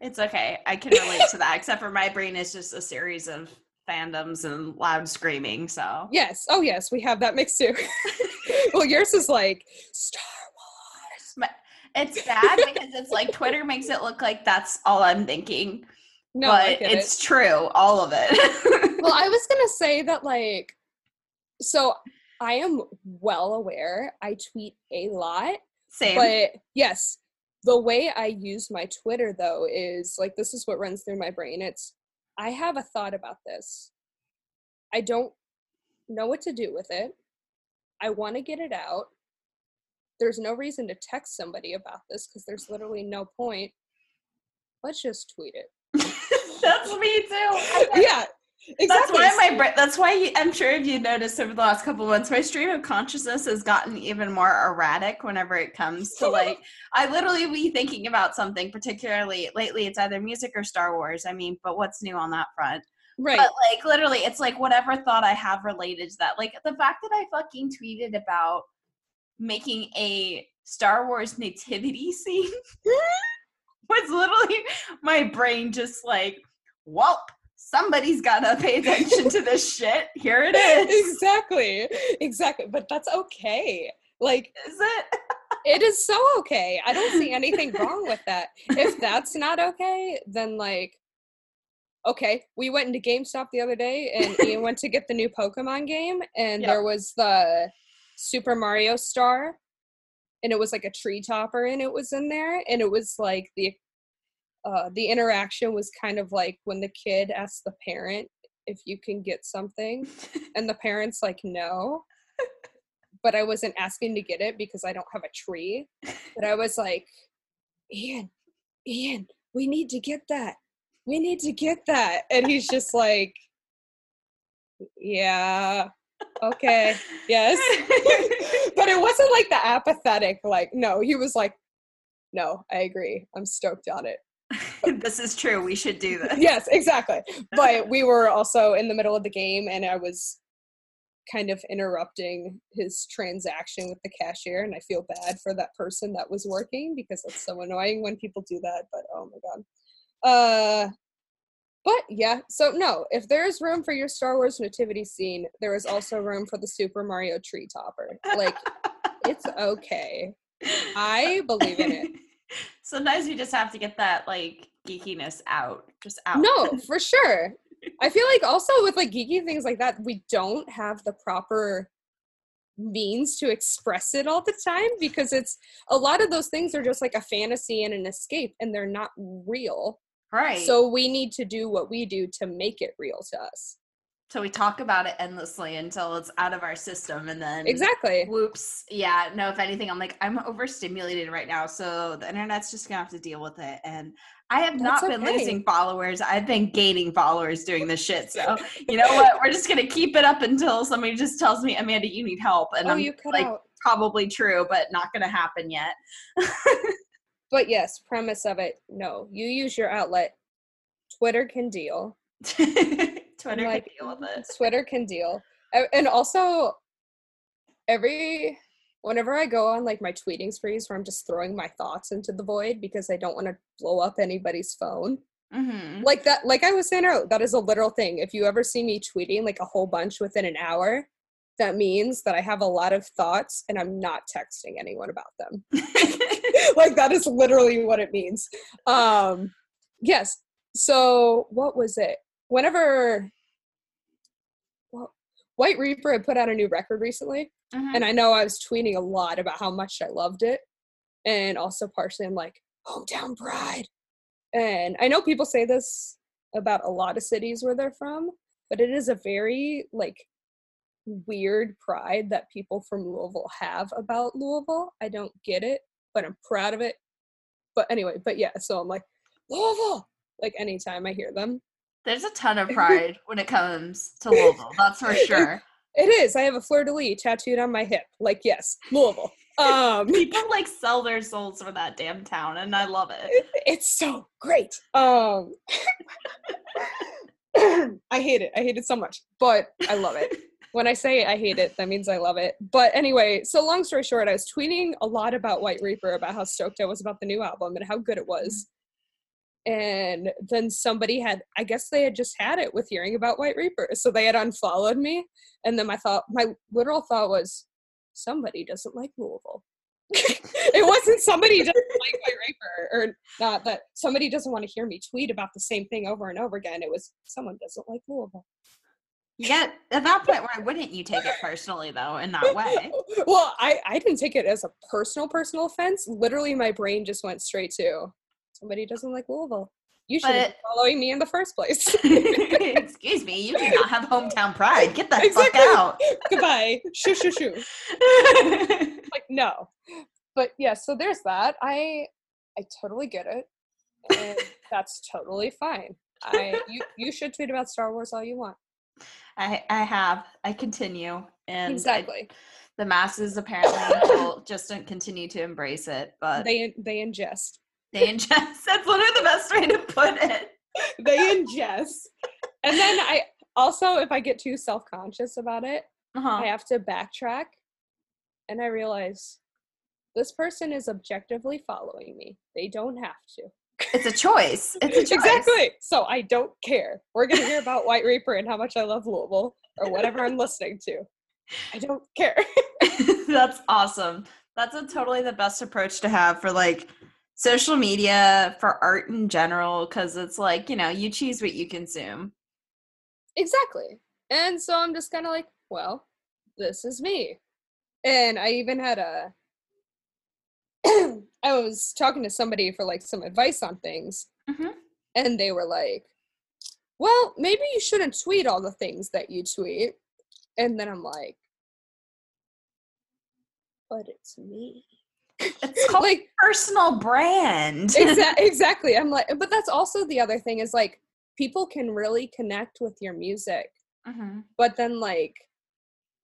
it's okay. I can relate to that, except for my brain is just a series of fandoms and loud screaming. So yes, oh yes, we have that mix too. well, yours is like Star Wars. It's bad because it's like Twitter makes it look like that's all I'm thinking. No, but it's it. true, all of it. well, I was gonna say that like, so I am well aware I tweet a lot. Same. But yes, the way I use my Twitter though is like this is what runs through my brain. It's I have a thought about this. I don't know what to do with it. I want to get it out. There's no reason to text somebody about this because there's literally no point. Let's just tweet it. That's me too. yeah. Exactly. That's why my that's why I'm sure if you noticed over the last couple months, my stream of consciousness has gotten even more erratic whenever it comes to like I literally be thinking about something, particularly lately. It's either music or Star Wars. I mean, but what's new on that front? Right. But like literally, it's like whatever thought I have related to that. Like the fact that I fucking tweeted about making a Star Wars nativity scene was literally my brain just like, whoop somebody's gotta pay attention to this shit. Here it is. Exactly. Exactly. But that's okay. Like is it? it is so okay. I don't see anything wrong with that. If that's not okay, then like okay, we went into GameStop the other day and Ian went to get the new Pokemon game and yep. there was the Super Mario Star and it was like a tree topper and it was in there and it was like the uh, the interaction was kind of like when the kid asks the parent if you can get something and the parent's like no but i wasn't asking to get it because i don't have a tree but i was like ian ian we need to get that we need to get that and he's just like yeah okay yes. But it wasn't like the apathetic like no he was like no i agree i'm stoked on it this is true. We should do this. yes, exactly. But we were also in the middle of the game and I was kind of interrupting his transaction with the cashier and I feel bad for that person that was working because it's so annoying when people do that, but oh my god. Uh but yeah, so no, if there's room for your Star Wars nativity scene, there is also room for the Super Mario tree topper. Like it's okay. I believe in it sometimes you just have to get that like geekiness out, just out. No, for sure. I feel like also with like geeky things like that, we don't have the proper means to express it all the time because it's a lot of those things are just like a fantasy and an escape and they're not real. Right. So we need to do what we do to make it real to us. So we talk about it endlessly until it's out of our system and then Exactly. Whoops. Yeah, no, if anything, I'm like, I'm overstimulated right now. So the internet's just gonna have to deal with it. And I have That's not been okay. losing followers. I've been gaining followers doing this shit. So you know what? We're just gonna keep it up until somebody just tells me, Amanda, you need help. And oh, I'm like out. probably true, but not gonna happen yet. but yes, premise of it, no. You use your outlet. Twitter can deal. Twitter like, can deal with it. Twitter can deal. And also, every whenever I go on like my tweeting sprees where I'm just throwing my thoughts into the void because I don't want to blow up anybody's phone. Mm-hmm. Like that, like I was saying earlier, that is a literal thing. If you ever see me tweeting like a whole bunch within an hour, that means that I have a lot of thoughts and I'm not texting anyone about them. like that is literally what it means. Um, yes. So what was it? Whenever White Reaper had put out a new record recently, mm-hmm. and I know I was tweeting a lot about how much I loved it, and also partially I'm like hometown pride, and I know people say this about a lot of cities where they're from, but it is a very like weird pride that people from Louisville have about Louisville. I don't get it, but I'm proud of it. But anyway, but yeah, so I'm like Louisville. Like anytime I hear them, there's a ton of pride when it comes to Louisville. That's for sure. It is. I have a fleur de lis tattooed on my hip. Like, yes, Louisville. Um, People like sell their souls for that damn town, and I love it. It's so great. Um, I hate it. I hate it so much, but I love it. When I say I hate it, that means I love it. But anyway, so long story short, I was tweeting a lot about White Reaper, about how stoked I was about the new album and how good it was and then somebody had i guess they had just had it with hearing about white reaper so they had unfollowed me and then my thought my literal thought was somebody doesn't like louisville it wasn't somebody doesn't like white reaper or not that somebody doesn't want to hear me tweet about the same thing over and over again it was someone doesn't like louisville yeah, at that point, why wouldn't you take it personally though? In that way. well, I I didn't take it as a personal personal offense. Literally, my brain just went straight to somebody doesn't like Louisville. You should have been following me in the first place. Excuse me, you do not have hometown pride. Get the exactly. fuck out. Goodbye. Shoo shoo shoo. like no. But yeah, so there's that. I I totally get it. And that's totally fine. I you, you should tweet about Star Wars all you want. I I have. I continue. And exactly. I, the masses apparently will just don't continue to embrace it, but they they ingest. They ingest. That's literally the best way to put it. they ingest. And then I also, if I get too self conscious about it, uh-huh. I have to backtrack, and I realize this person is objectively following me. They don't have to. It's a choice. It's a choice. exactly. So I don't care. We're gonna hear about White Reaper and how much I love Louisville or whatever I'm listening to. I don't care. That's awesome. That's a totally the best approach to have for like social media, for art in general, because it's like, you know, you choose what you consume. Exactly. And so I'm just kind of like, well, this is me. And I even had a I was talking to somebody for like some advice on things, mm-hmm. and they were like, "Well, maybe you shouldn't tweet all the things that you tweet." And then I'm like, "But it's me." It's called like personal brand. exa- exactly. I'm like, but that's also the other thing is like people can really connect with your music, mm-hmm. but then like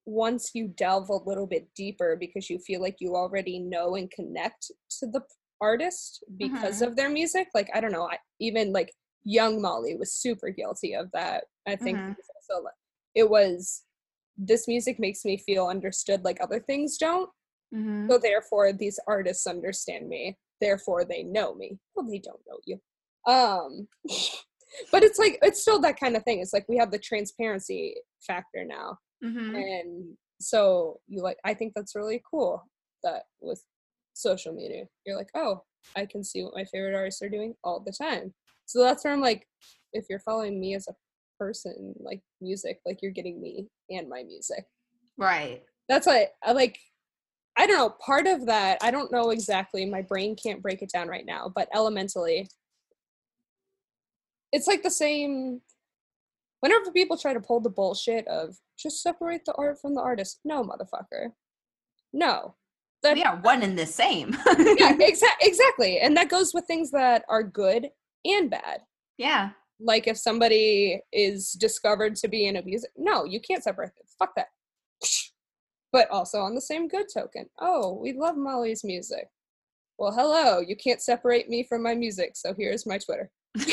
once you delve a little bit deeper because you feel like you already know and connect to the artist because mm-hmm. of their music like i don't know I, even like young molly was super guilty of that i think mm-hmm. also, it was this music makes me feel understood like other things don't mm-hmm. so therefore these artists understand me therefore they know me well they don't know you um but it's like it's still that kind of thing it's like we have the transparency factor now Mm-hmm. And so you like, I think that's really cool that with social media, you're like, oh, I can see what my favorite artists are doing all the time. So that's where I'm like, if you're following me as a person, like music, like you're getting me and my music. Right. That's like, I like, I don't know, part of that, I don't know exactly, my brain can't break it down right now, but elementally, it's like the same whenever people try to pull the bullshit of just separate the art from the artist, no, motherfucker. No. That, we are one and the same. yeah, exa- exactly. And that goes with things that are good and bad. Yeah. Like if somebody is discovered to be in abuse, no, you can't separate them. Fuck that. But also on the same good token, oh, we love Molly's music. Well, hello, you can't separate me from my music, so here's my Twitter. We're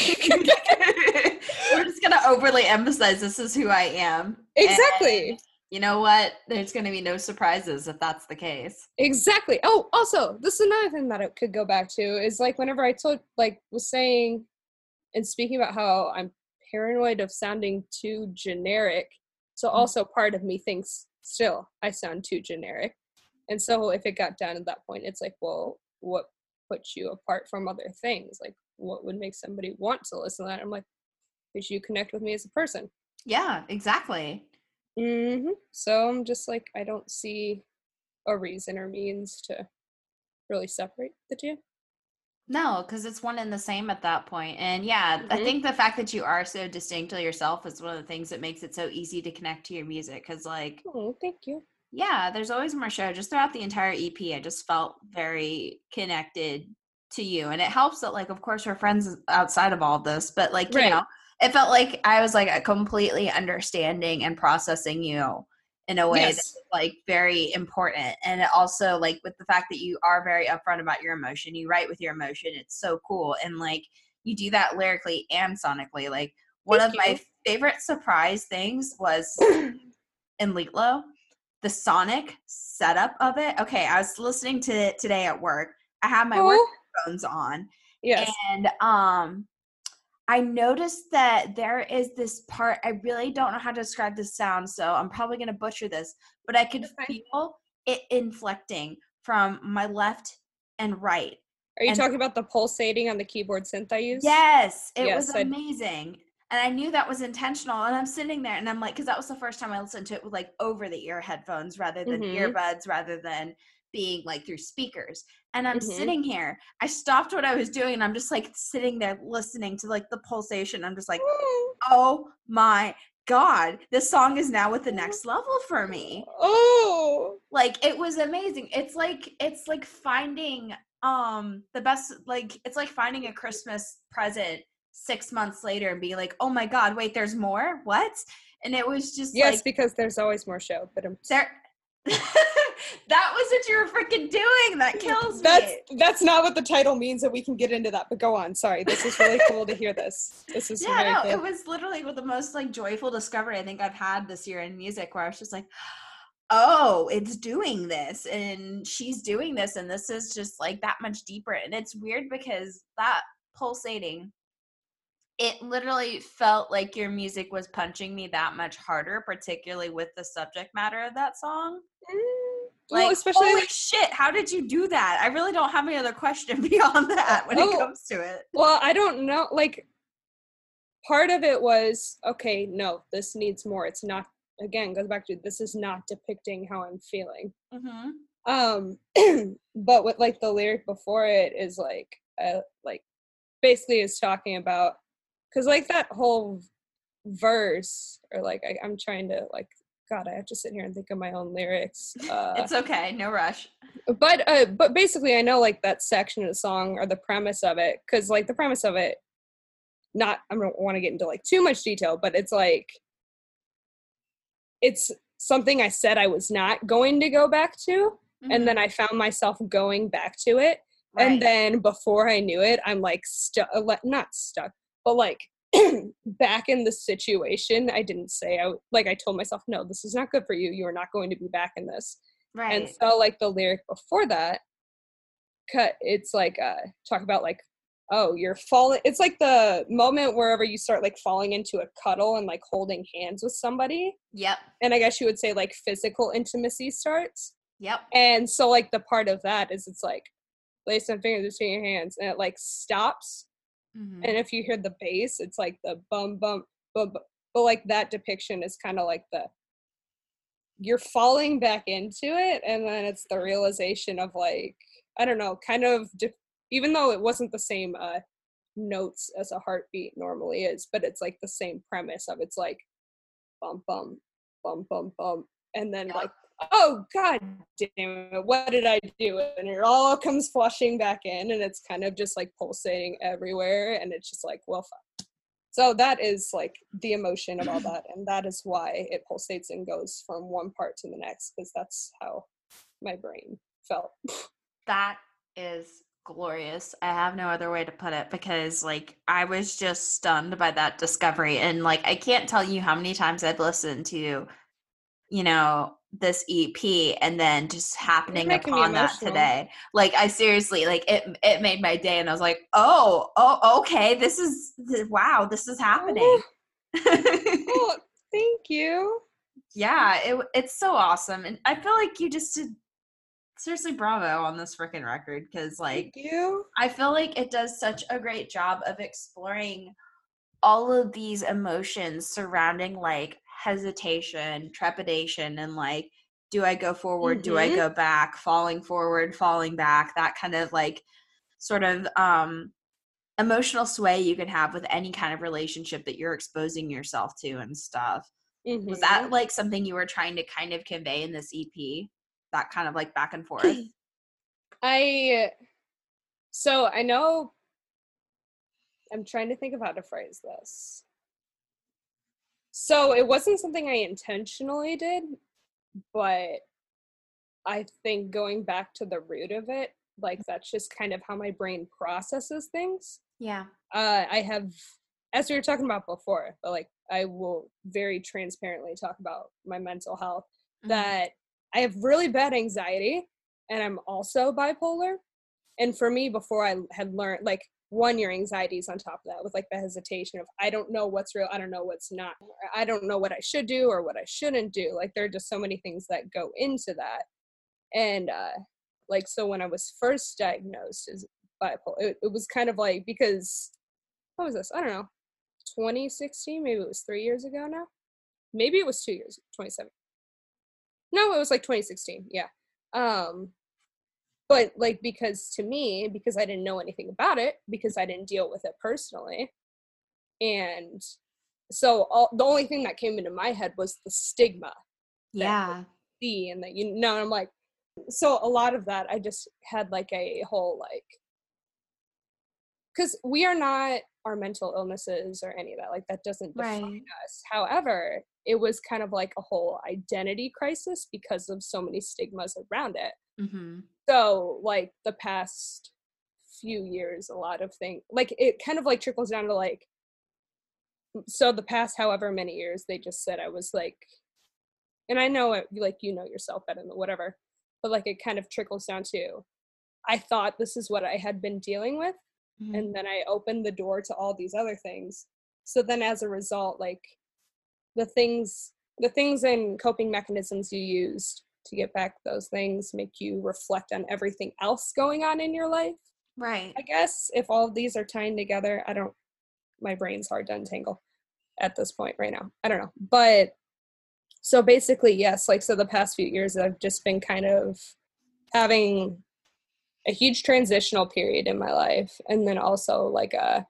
just gonna overly emphasize this is who I am. Exactly. And you know what? There's gonna be no surprises if that's the case. Exactly. Oh, also, this is another thing that I could go back to is like whenever I told like was saying and speaking about how I'm paranoid of sounding too generic. So mm. also part of me thinks still I sound too generic. And so if it got down to that point, it's like, well, what puts you apart from other things? Like what would make somebody want to listen to that? I'm like, because you connect with me as a person. Yeah, exactly. Mm-hmm. So I'm just like, I don't see a reason or means to really separate the two. No, because it's one and the same at that point. And yeah, mm-hmm. I think the fact that you are so distinctly yourself is one of the things that makes it so easy to connect to your music. Because, like, oh, thank you. Yeah, there's always more show. Just throughout the entire EP, I just felt very connected to you. And it helps that, like, of course, we're friends outside of all of this, but, like, right. you know, it felt like I was like completely understanding and processing you in a way yes. that's like very important. And it also like with the fact that you are very upfront about your emotion, you write with your emotion. It's so cool. And like you do that lyrically and sonically. Like one Thank of you. my favorite surprise things was in Litlo, the sonic setup of it. Okay, I was listening to it today at work. I had my oh. work phones on. Yes. And um I noticed that there is this part, I really don't know how to describe this sound, so I'm probably going to butcher this, but I could okay. feel it inflecting from my left and right. Are you and talking about the pulsating on the keyboard synth I use? Yes, it yes, was amazing. And I knew that was intentional. And I'm sitting there and I'm like, because that was the first time I listened to it with like over the ear headphones rather than mm-hmm. earbuds, rather than being like through speakers. And I'm mm-hmm. sitting here. I stopped what I was doing and I'm just like sitting there listening to like the pulsation. I'm just like, oh my God, this song is now at the next level for me. Oh. Like it was amazing. It's like it's like finding um the best like it's like finding a Christmas present six months later and be like, oh my god, wait, there's more. What? And it was just yes, like, because there's always more show. But I'm there. that was what you were freaking doing. That kills that's, me. That's that's not what the title means, and we can get into that. But go on. Sorry, this is really cool to hear this. This is yeah, no, cool. it was literally the most like joyful discovery I think I've had this year in music, where I was just like, oh, it's doing this, and she's doing this, and this is just like that much deeper. And it's weird because that pulsating it literally felt like your music was punching me that much harder, particularly with the subject matter of that song. Mm, like, well, especially holy shit, how did you do that? I really don't have any other question beyond that when oh, it comes to it. Well, I don't know. Like, part of it was okay. No, this needs more. It's not. Again, goes back to this is not depicting how I'm feeling. Mm-hmm. Um, but with like the lyric before it is like, uh, like basically is talking about because like that whole verse or like I, i'm trying to like god i have to sit here and think of my own lyrics uh, it's okay no rush but uh but basically i know like that section of the song or the premise of it because like the premise of it not i don't want to get into like too much detail but it's like it's something i said i was not going to go back to mm-hmm. and then mm-hmm. i found myself going back to it right. and then before i knew it i'm like stuck not stuck but like back in the situation i didn't say i like i told myself no this is not good for you. You are not going to be back in this. Right. and so like the lyric before that cut it's like uh talk about like oh you're falling it's like the moment wherever you start like falling into a cuddle and like holding hands with somebody yep. and i guess you would say like physical intimacy starts. Yep. And so like the part of that is it's like lay some fingers between your hands and it like stops Mm-hmm. And if you hear the bass, it's like the bum bum bum. But like that depiction is kind of like the you're falling back into it, and then it's the realization of like I don't know, kind of de- even though it wasn't the same uh, notes as a heartbeat normally is, but it's like the same premise of it's like bum bum bum bum bum, and then like oh god damn it what did i do and it all comes flushing back in and it's kind of just like pulsating everywhere and it's just like well fuck. so that is like the emotion of all that and that is why it pulsates and goes from one part to the next because that's how my brain felt that is glorious. I have no other way to put it because like I was just stunned by that discovery and like I can't tell you how many times I've listened to you know this EP and then just happening upon that today. Like I seriously like it it made my day and I was like, "Oh, oh okay, this is wow, this is happening." Oh, thank you. Yeah, it it's so awesome and I feel like you just did seriously bravo on this freaking record cuz like thank you. I feel like it does such a great job of exploring all of these emotions surrounding like hesitation, trepidation, and like, do I go forward? Mm-hmm. Do I mm-hmm. go back? Falling forward, falling back, that kind of like sort of um emotional sway you can have with any kind of relationship that you're exposing yourself to and stuff. Mm-hmm. Was that mm-hmm. like something you were trying to kind of convey in this EP? That kind of like back and forth? I so I know I'm trying to think of how to phrase this. So it wasn't something I intentionally did, but I think going back to the root of it, like that's just kind of how my brain processes things. Yeah. Uh, I have, as we were talking about before, but like I will very transparently talk about my mental health, mm-hmm. that I have really bad anxiety and I'm also bipolar. And for me, before I had learned, like, one your anxieties on top of that with like the hesitation of i don't know what's real i don't know what's not i don't know what i should do or what i shouldn't do. Like there are just so many things that go into that. And uh like so when i was first diagnosed as bipolar it, it was kind of like because what was this? I don't know 2016 maybe it was three years ago now? Maybe it was two years 27 no it was like 2016 yeah. Um but like because to me because i didn't know anything about it because i didn't deal with it personally and so all, the only thing that came into my head was the stigma yeah see and that you know i'm like so a lot of that i just had like a whole like because we are not our mental illnesses or any of that like that doesn't define right. us however it was kind of like a whole identity crisis because of so many stigmas around it mm-hmm. so like the past few years a lot of things like it kind of like trickles down to like so the past however many years they just said i was like and i know it like you know yourself better than whatever but like it kind of trickles down to i thought this is what i had been dealing with mm-hmm. and then i opened the door to all these other things so then as a result like the things the things and coping mechanisms you used to get back those things make you reflect on everything else going on in your life? Right. I guess if all of these are tying together i don't my brain's hard to untangle at this point right now. I don't know. But so basically yes like so the past few years i've just been kind of having a huge transitional period in my life and then also like a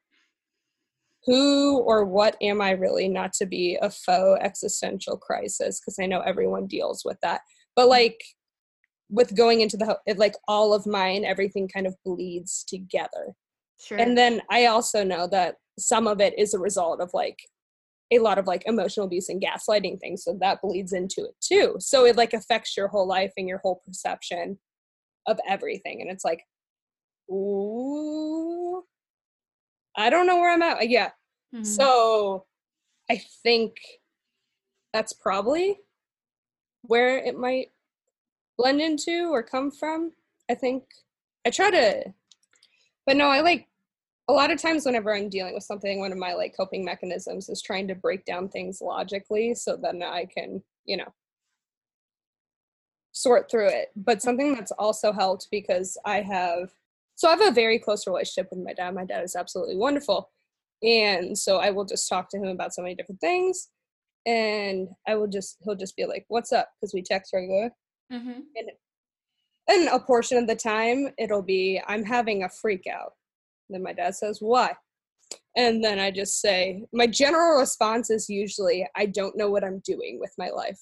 who or what am i really not to be a faux existential crisis? Because i know everyone deals with that. But mm-hmm. like with going into the it, like all of mine everything kind of bleeds together. Sure. and then i also know that some of it is a result of like a lot of like emotional abuse and gaslighting things so that bleeds into it too. So it like affects your whole life and your whole perception of everything and it's like ooh i don't know where i'm at. Yeah mm-hmm. so i think that's probably where it might blend into or come from i think i try to but no i like a lot of times whenever i'm dealing with something one of my like coping mechanisms is trying to break down things logically so then i can you know sort through it but something that's also helped because i have so i have a very close relationship with my dad my dad is absolutely wonderful and so i will just talk to him about so many different things and i will just he'll just be like what's up because we text regular mm-hmm. and and a portion of the time it'll be i'm having a freak out then my dad says, Why? And then I just say, My general response is usually, I don't know what I'm doing with my life.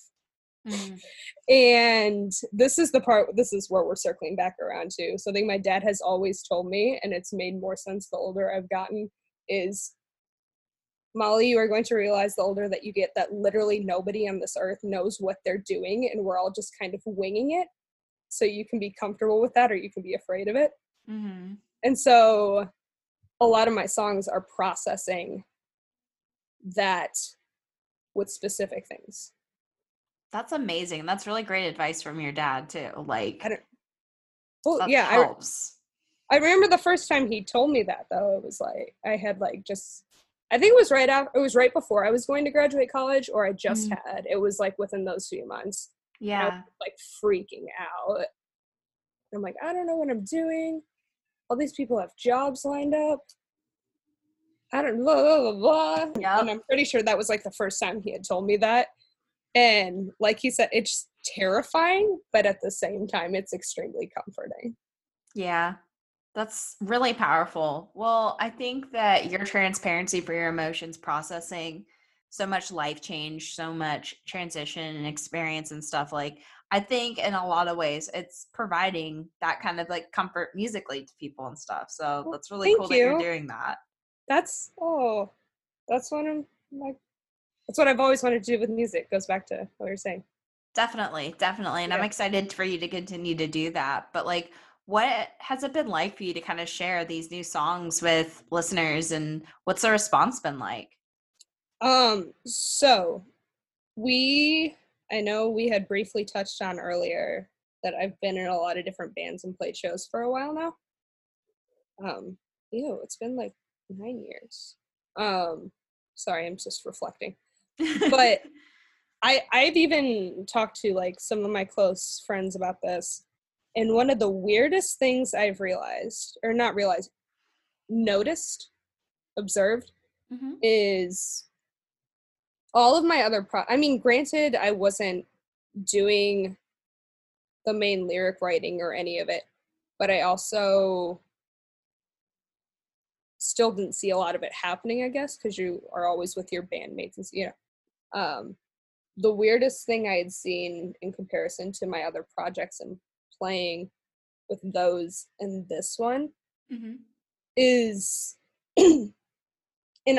Mm. And this is the part, this is where we're circling back around to. Something my dad has always told me, and it's made more sense the older I've gotten, is Molly, you are going to realize the older that you get that literally nobody on this earth knows what they're doing, and we're all just kind of winging it. So you can be comfortable with that, or you can be afraid of it. Mm-hmm. And so a lot of my songs are processing that with specific things. That's amazing. That's really great advice from your dad too. Like, I don't, well, yeah, helps. I, I remember the first time he told me that though. It was like I had like just, I think it was right after, it was right before I was going to graduate college, or I just mm. had. It was like within those few months. Yeah, like freaking out. I'm like, I don't know what I'm doing all these people have jobs lined up. I don't blah blah blah blah. Yep. And I'm pretty sure that was like the first time he had told me that. And like he said, it's terrifying, but at the same time, it's extremely comforting. Yeah. That's really powerful. Well, I think that your transparency for your emotions processing so much life change, so much transition and experience and stuff like I think in a lot of ways it's providing that kind of like comfort musically to people and stuff. So well, that's really cool you. that you're doing that. That's oh, that's one of my. That's what I've always wanted to do with music. Goes back to what you're saying. Definitely, definitely, and yeah. I'm excited for you to continue to do that. But like, what has it been like for you to kind of share these new songs with listeners, and what's the response been like? Um. So we I know we had briefly touched on earlier that I've been in a lot of different bands and played shows for a while now. Um, ew, it's been like nine years. Um, sorry, I'm just reflecting. But I I've even talked to like some of my close friends about this, and one of the weirdest things I've realized, or not realized, noticed, observed, mm-hmm. is all of my other pro I mean, granted, I wasn't doing the main lyric writing or any of it, but I also still didn't see a lot of it happening, I guess, because you are always with your bandmates and you know. Um, the weirdest thing I had seen in comparison to my other projects and playing with those and this one mm-hmm. is and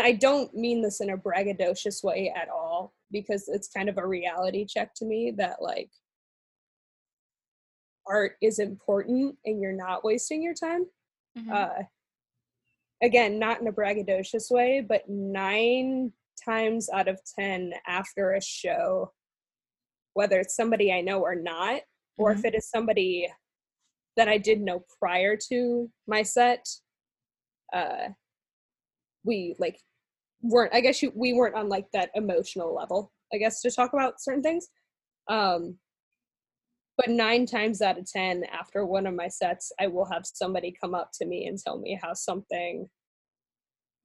I don't mean this in a braggadocious way at all because it's kind of a reality check to me that like art is important and you're not wasting your time. Mm-hmm. Uh, again, not in a braggadocious way, but nine times out of 10 after a show, whether it's somebody I know or not, or mm-hmm. if it is somebody that I did know prior to my set, uh, we like weren't, I guess you, we weren't on like that emotional level, I guess, to talk about certain things. Um, but nine times out of ten after one of my sets i will have somebody come up to me and tell me how something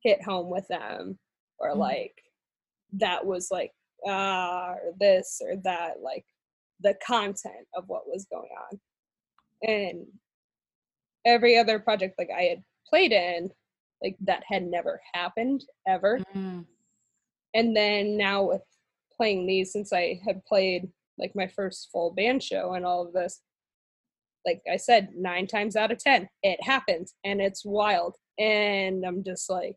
hit home with them or mm-hmm. like that was like ah or this or that like the content of what was going on. And every other project like i had played in like that had never happened ever. Mm-hmm. and then now with playing these since i had played like my first full band show and all of this like i said nine times out of ten it happens and it's wild. And i'm just like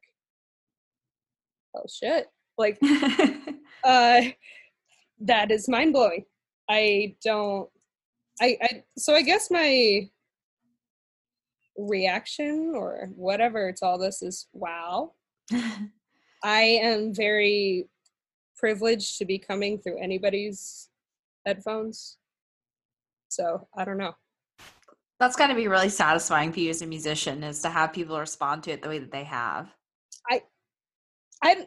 oh shit. Like uh that is mind-blowing i don't I, I so i guess my reaction or whatever to all this is wow i am very privileged to be coming through anybody's headphones. So I don't know. That's got to be really satisfying for you as a musician is to have people respond to it the way that they have. I, I'm,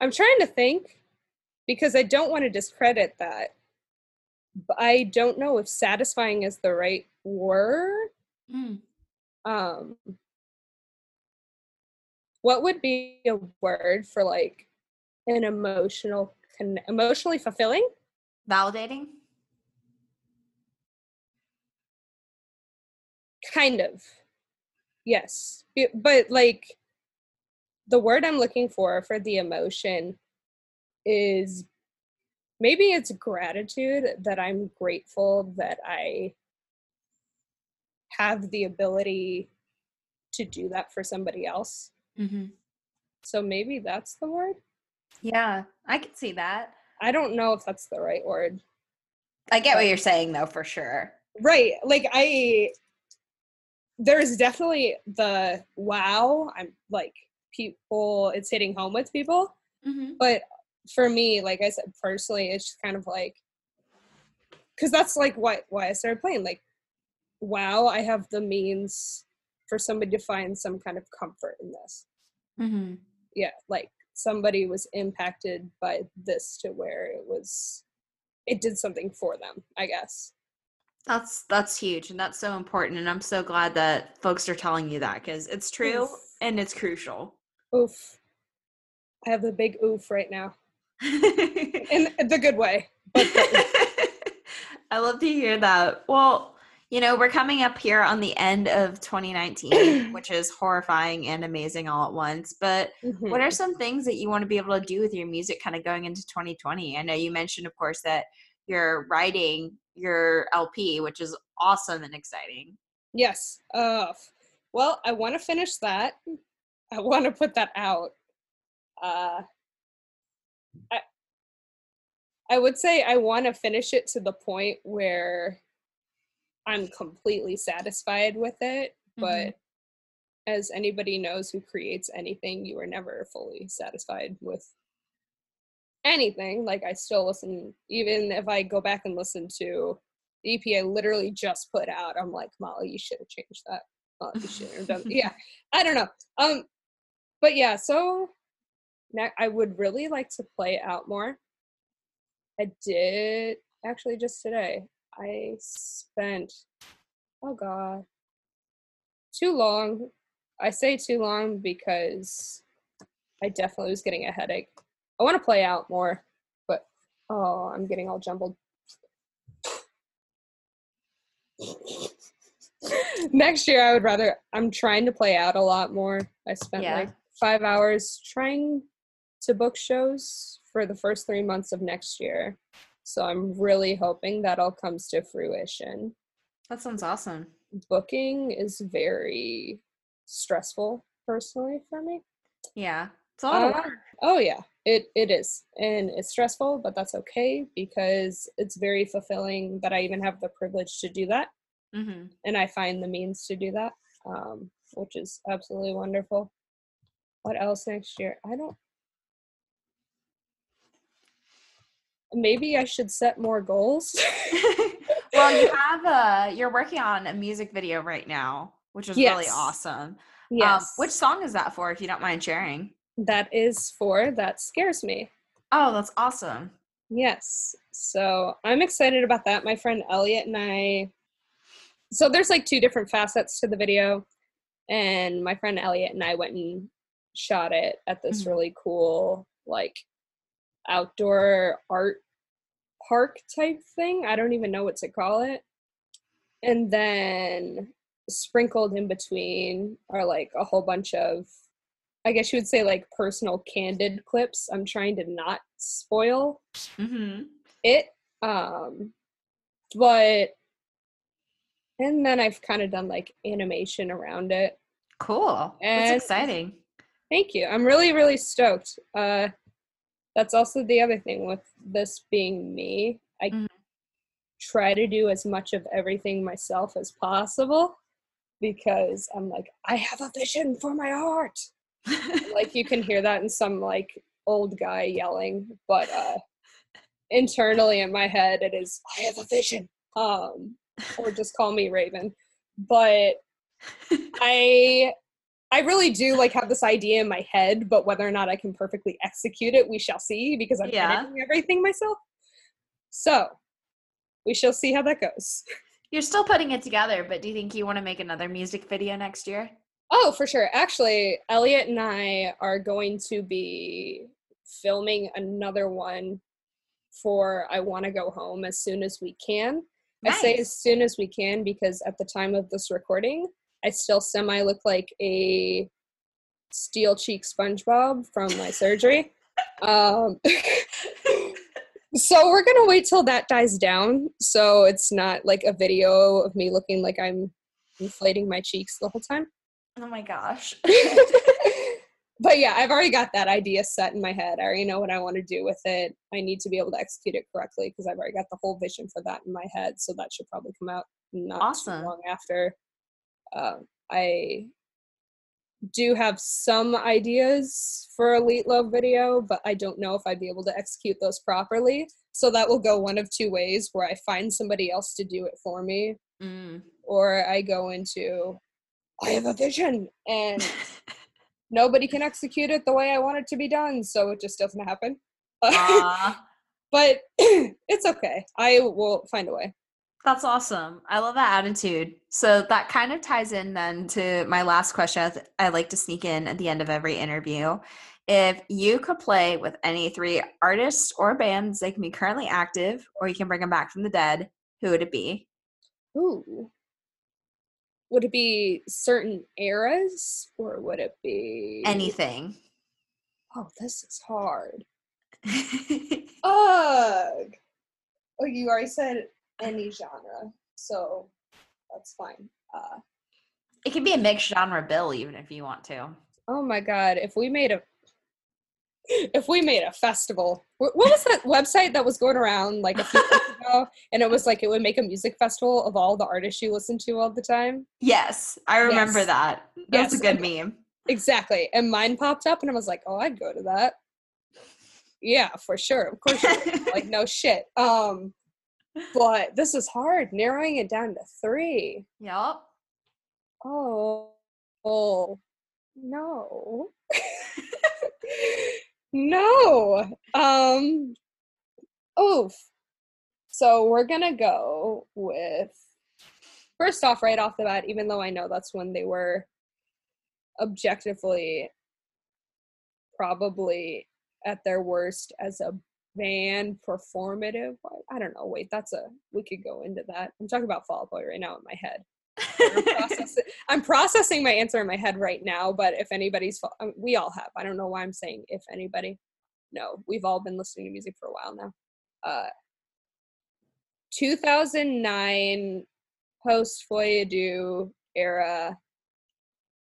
I'm trying to think because I don't want to discredit that. But I don't know if satisfying is the right word. Mm. Um, what would be a word for like an emotional con- emotionally fulfilling validating kind of yes but like the word i'm looking for for the emotion is maybe it's gratitude that i'm grateful that i have the ability to do that for somebody else mm-hmm. so maybe that's the word yeah, I can see that. I don't know if that's the right word. I get what you're saying though, for sure. Right. Like I there's definitely the wow, I'm like people it's hitting home with people. Mm-hmm. But for me, like I said personally, it's just kind of like cuz that's like what why I started playing like wow, I have the means for somebody to find some kind of comfort in this. Mm-hmm. Yeah, like somebody was impacted by this to where it was it did something for them i guess that's that's huge and that's so important and i'm so glad that folks are telling you that because it's true oof. and it's crucial oof i have the big oof right now in the good way i love to hear that well you know, we're coming up here on the end of 2019, which is horrifying and amazing all at once. But mm-hmm. what are some things that you want to be able to do with your music kind of going into 2020? I know you mentioned, of course, that you're writing your LP, which is awesome and exciting. Yes. Uh, well, I want to finish that. I want to put that out. Uh, I, I would say I want to finish it to the point where I'm completely satisfied with it, mm-hmm. but as anybody knows who creates anything, you are never fully satisfied with anything. Like I still listen, even if I go back and listen to the EP I literally just put out, I'm like, Molly, you should have changed that. You should have done. yeah, I don't know. Um, but yeah, so I would really like to play out more. I did actually just today. I spent, oh God, too long. I say too long because I definitely was getting a headache. I want to play out more, but oh, I'm getting all jumbled. Next year, I would rather, I'm trying to play out a lot more. I spent yeah. like five hours trying to book shows for the first three months of next year. So I'm really hoping that all comes to fruition. That sounds awesome. booking is very stressful personally for me. Yeah. It's a lot uh, of work. Oh yeah. It it is. And it's stressful, but that's okay because it's very fulfilling that I even have the privilege to do that. Mm-hmm. And I find the means to do that. Um, which is absolutely wonderful. What else next year? I don't maybe I should set more goals. well, you have a you're working on a music video right now, which is yes. really awesome. Yes. Um, which song is that for, if you don't mind sharing? That is for That Scares Me. Oh, that's awesome. Yes. So I'm excited about that. My friend Elliot and I. So there's like two different facets to the video. And my friend Elliot and I went and shot it at this mm-hmm. really cool, like outdoor art park type thing. I don't even know what to call it. And then sprinkled in between are like a whole bunch of I guess you would say like personal candid clips. I'm trying to not spoil mm-hmm. it. Um but and then I've kind of done like animation around it. Cool. And That's exciting. Thank you. I'm really, really stoked. Uh that's also the other thing with this being me. I mm-hmm. try to do as much of everything myself as possible because I'm like, I have a vision for my art. like you can hear that in some like old guy yelling, but uh internally in my head it is I have a vision. Um or just call me Raven. But I I really do like have this idea in my head, but whether or not I can perfectly execute it, we shall see because I'm yeah. editing everything myself. So we shall see how that goes. You're still putting it together, but do you think you want to make another music video next year? Oh, for sure. Actually, Elliot and I are going to be filming another one for I Want to Go Home as soon as we can. Nice. I say as soon as we can because at the time of this recording, I still semi look like a steel cheek SpongeBob from my surgery. Um, so we're gonna wait till that dies down, so it's not like a video of me looking like I'm inflating my cheeks the whole time. Oh my gosh. but yeah, I've already got that idea set in my head. I already know what I want to do with it. I need to be able to execute it correctly because I've already got the whole vision for that in my head. So that should probably come out not awesome. too long after uh, I do have some ideas for Elite Love video, but I don't know if I'd be able to execute those properly. So that will go one of two ways where I find somebody else to do it for me, mm. or I go into, I have a vision and nobody can execute it the way I want it to be done. So it just doesn't happen. but it's okay. I will find a way. That's awesome. I love that attitude. So that kind of ties in then to my last question I like to sneak in at the end of every interview. If you could play with any three artists or bands, they can be currently active or you can bring them back from the dead, who would it be? Ooh. Would it be certain eras or would it be anything? Oh, this is hard. Ugh. Oh, you already said any genre, so that's fine. Uh, it can be a mixed genre bill, even if you want to. Oh my god! If we made a if we made a festival, what was that website that was going around like a few years ago? And it was like it would make a music festival of all the artists you listen to all the time. Yes, I remember yes. that. That's yes. a good meme. Exactly. And mine popped up, and I was like, "Oh, I'd go to that." Yeah, for sure. Of course. like no shit. Um, but this is hard narrowing it down to three. Yep. Oh, oh no. no. Um oof. So we're gonna go with first off, right off the bat, even though I know that's when they were objectively probably at their worst as a van performative? I don't know wait that's a we could go into that. I'm talking about fall out boy right now in my head. I'm, processing, I'm processing my answer in my head right now but if anybody's we all have. I don't know why i'm saying if anybody. No we've all been listening to music for a while now. Uh 2009 post Folie era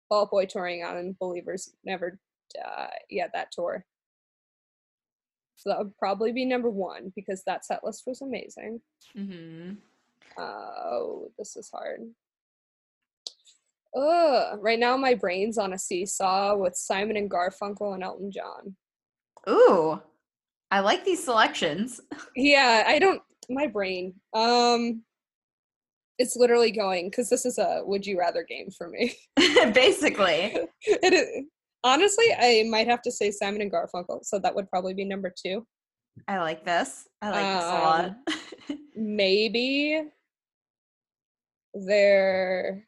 Fall Boy touring on Believers Never Die. Yeah, that tour. So that would probably be number one because that set list was amazing. Mm-hmm. Oh, this is hard. Ugh, right now my brain's on a seesaw with Simon and Garfunkel and Elton John. Ooh, I like these selections. yeah, I don't. My brain. Um, it's literally going because this is a would you rather game for me. Basically, it is. Honestly, I might have to say Simon and Garfunkel, so that would probably be number two. I like this. I like um, this a lot. Um, maybe their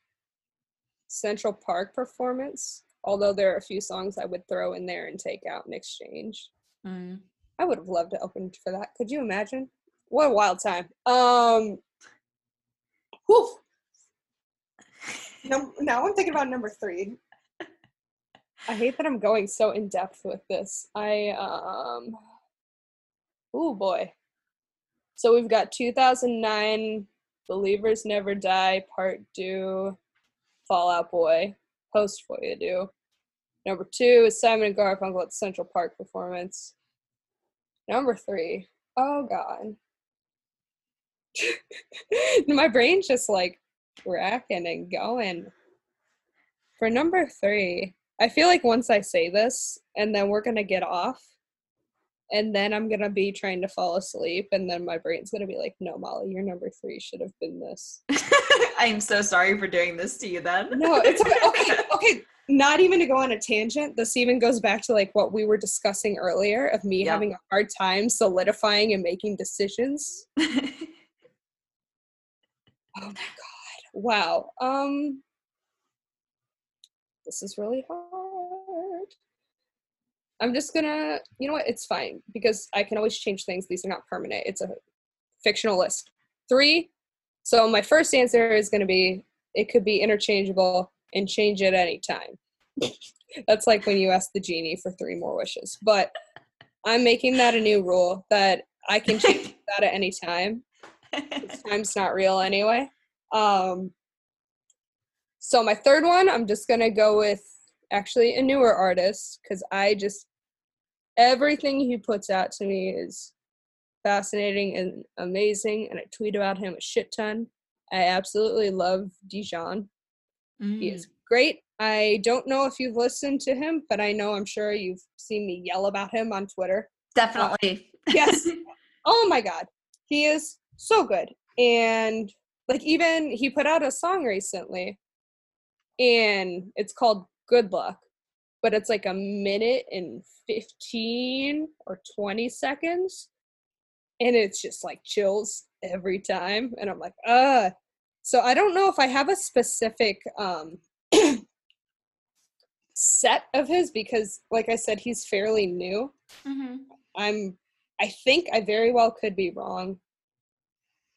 Central Park performance, although there are a few songs I would throw in there and take out in exchange. Mm. I would have loved to open for that. Could you imagine? What a wild time. Um whew. No, now I'm thinking about number three. I hate that I'm going so in depth with this. I um oh boy. So we've got 2009 Believers Never Die Part 2 Fall Out Boy post Voyage. Number 2 is Simon and Garfunkel at Central Park performance. Number 3. Oh god. My brain's just like racking and going. For number 3, I feel like once I say this and then we're going to get off and then I'm going to be trying to fall asleep and then my brain's going to be like, "No, Molly, your number 3 should have been this." I'm so sorry for doing this to you then. no, it's okay. okay. Okay, not even to go on a tangent, this even goes back to like what we were discussing earlier of me having a hard time solidifying and making decisions. oh my god. Wow. Um this is really hard. I'm just gonna, you know what? It's fine because I can always change things. These are not permanent. It's a fictional list. Three. So my first answer is gonna be it could be interchangeable and change it any time. That's like when you ask the genie for three more wishes. But I'm making that a new rule that I can change that at any time. Time's not real anyway. Um, so my third one, I'm just gonna go with actually a newer artist because I just everything he puts out to me is fascinating and amazing, and I tweet about him a shit ton. I absolutely love Dijon. Mm. He is mm. great. I don't know if you've listened to him, but I know I'm sure you've seen me yell about him on Twitter. Definitely. Uh, yes. oh my god. He is so good. And like even he put out a song recently and it's called Good Luck, but it's like a minute and 15 or 20 seconds. And it's just like chills every time. And I'm like, uh. So I don't know if I have a specific um, set of his because, like I said, he's fairly new. Mm-hmm. I'm, I think I very well could be wrong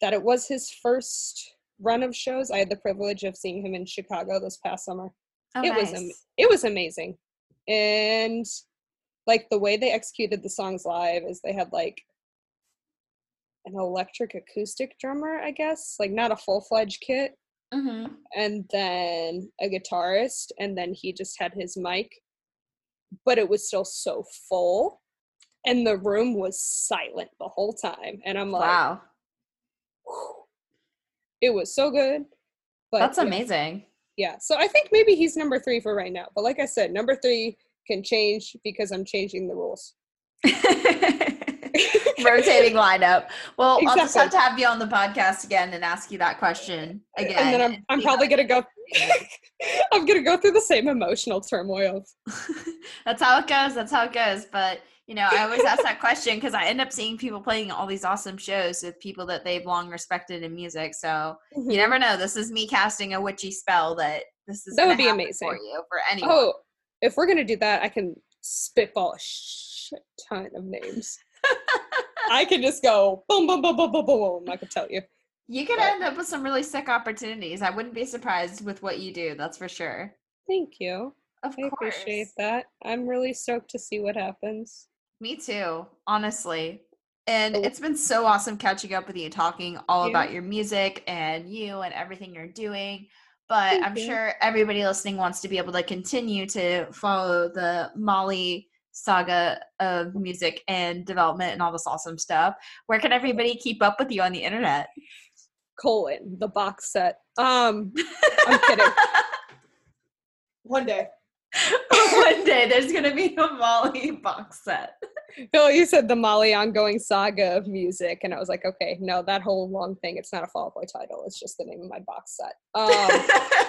that it was his first run of shows. I had the privilege of seeing him in Chicago this past summer. Oh, it nice. was it was amazing, and like the way they executed the songs live is they had like an electric acoustic drummer, I guess, like not a full fledged kit, mm-hmm. and then a guitarist, and then he just had his mic, but it was still so full, and the room was silent the whole time, and I'm like, wow. It was so good. But That's amazing. Yeah. So I think maybe he's number three for right now. But like I said, number three can change because I'm changing the rules. Rotating lineup. Well, exactly. I'll just have to have you on the podcast again and ask you that question again. And then I'm, I'm probably gonna go. I'm gonna go through the same emotional turmoil. That's how it goes. That's how it goes. But you know, I always ask that question because I end up seeing people playing all these awesome shows with people that they've long respected in music. So mm-hmm. you never know. This is me casting a witchy spell that this is that would be amazing for you for anyone. Oh, if we're gonna do that, I can spitball a shit ton of names. I can just go boom, boom, boom, boom, boom, boom. I can tell you. You could but, end up with some really sick opportunities. I wouldn't be surprised with what you do. That's for sure. Thank you. Of I course. appreciate that. I'm really stoked to see what happens. Me too, honestly. And it's been so awesome catching up with you, talking all about your music and you and everything you're doing. But Thank I'm you. sure everybody listening wants to be able to continue to follow the Molly saga of music and development and all this awesome stuff. Where can everybody keep up with you on the internet? Colon, the box set. Um, I'm kidding. One day. One day there's gonna be a Molly box set. Phil, you said the Molly ongoing saga of music, and I was like, okay, no, that whole long thing, it's not a Fall Boy title, it's just the name of my box set. Um,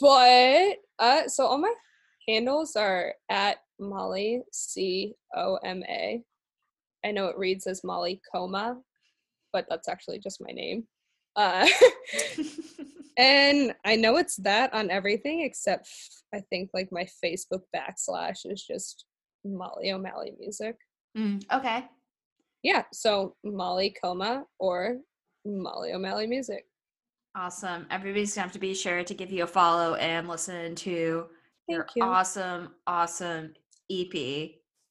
but uh, so all my handles are at Molly C O M A. I know it reads as Molly Coma, but that's actually just my name. Uh, and I know it's that on everything except I think like my Facebook backslash is just Molly O'Malley music. Mm, okay. Yeah, so Molly Coma or Molly O'Malley music. Awesome. Everybody's gonna have to be sure to give you a follow and listen to Thank your you. awesome, awesome EP.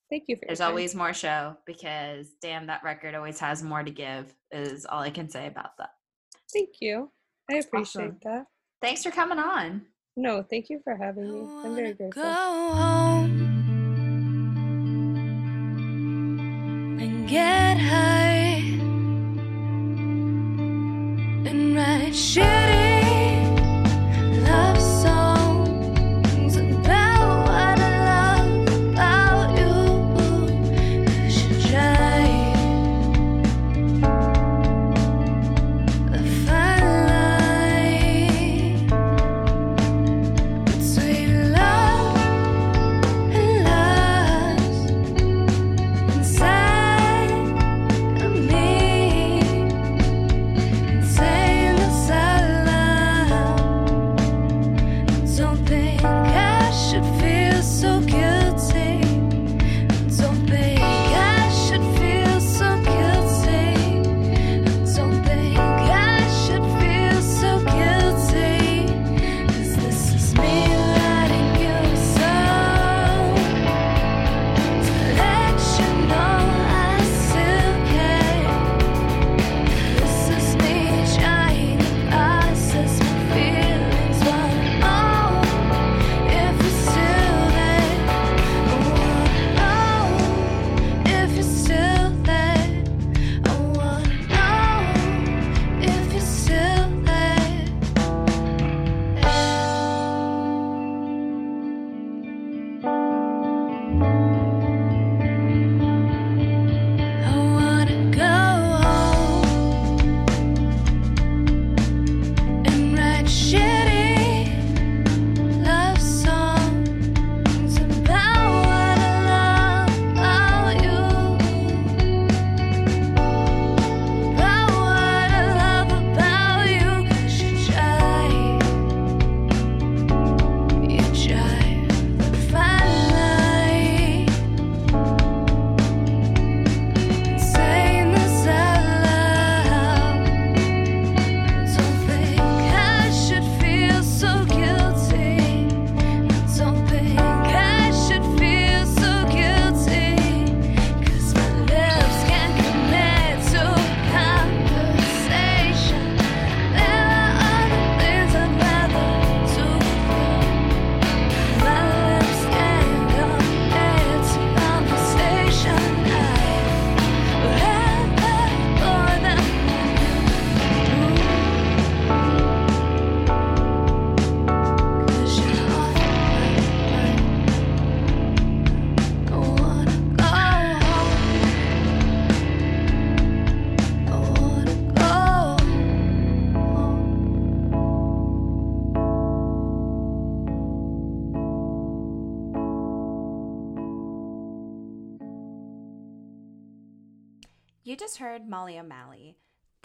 Thank you. There's always more show because damn, that record always has more to give. Is all I can say about that. Thank you. I appreciate awesome. that. Thanks for coming on. No, thank you for having me. I'm very grateful. get high and ride shitty.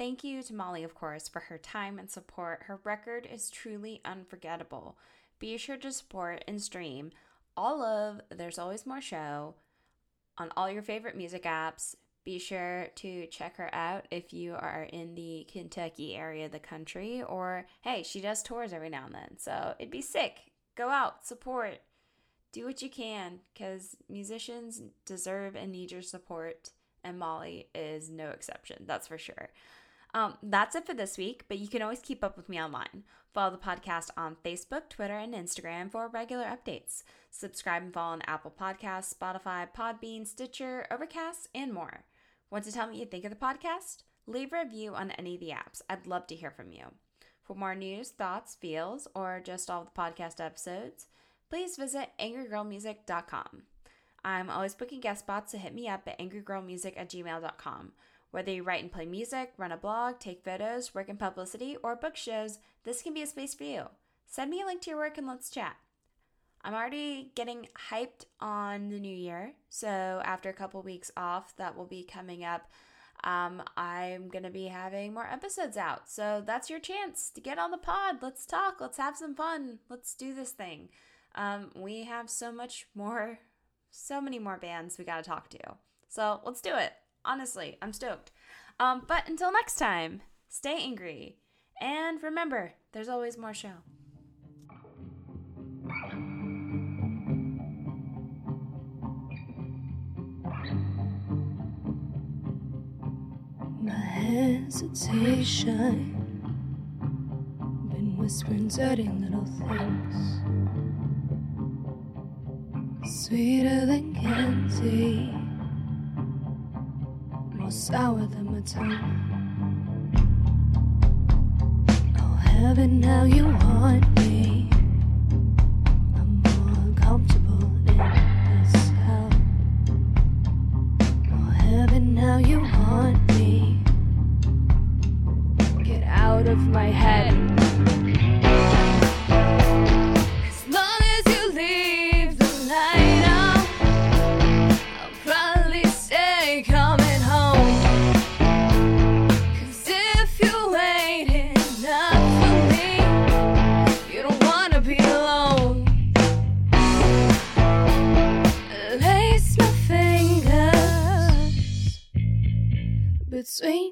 Thank you to Molly, of course, for her time and support. Her record is truly unforgettable. Be sure to support and stream all of There's Always More Show on all your favorite music apps. Be sure to check her out if you are in the Kentucky area of the country, or hey, she does tours every now and then, so it'd be sick. Go out, support, do what you can, because musicians deserve and need your support and Molly is no exception, that's for sure. Um, that's it for this week, but you can always keep up with me online. Follow the podcast on Facebook, Twitter, and Instagram for regular updates. Subscribe and follow on Apple Podcasts, Spotify, Podbean, Stitcher, Overcast, and more. Want to tell me what you think of the podcast? Leave a review on any of the apps. I'd love to hear from you. For more news, thoughts, feels, or just all the podcast episodes, please visit angrygirlmusic.com. I'm always booking guest spots, so hit me up at angrygirlmusic at gmail.com. Whether you write and play music, run a blog, take photos, work in publicity, or book shows, this can be a space for you. Send me a link to your work and let's chat. I'm already getting hyped on the new year, so after a couple weeks off, that will be coming up. Um, I'm gonna be having more episodes out, so that's your chance to get on the pod. Let's talk. Let's have some fun. Let's do this thing. Um, we have so much more so many more bands we got to talk to. So let's do it. Honestly, I'm stoked. Um, but until next time, stay angry. And remember, there's always more show. My hesitation been whispering dirty little things sweeter than candy, more sour than my tongue. Oh, heaven, how you want me. I'm more comfortable in this hell. Oh, heaven, how you want me. Get out of my head. Hands.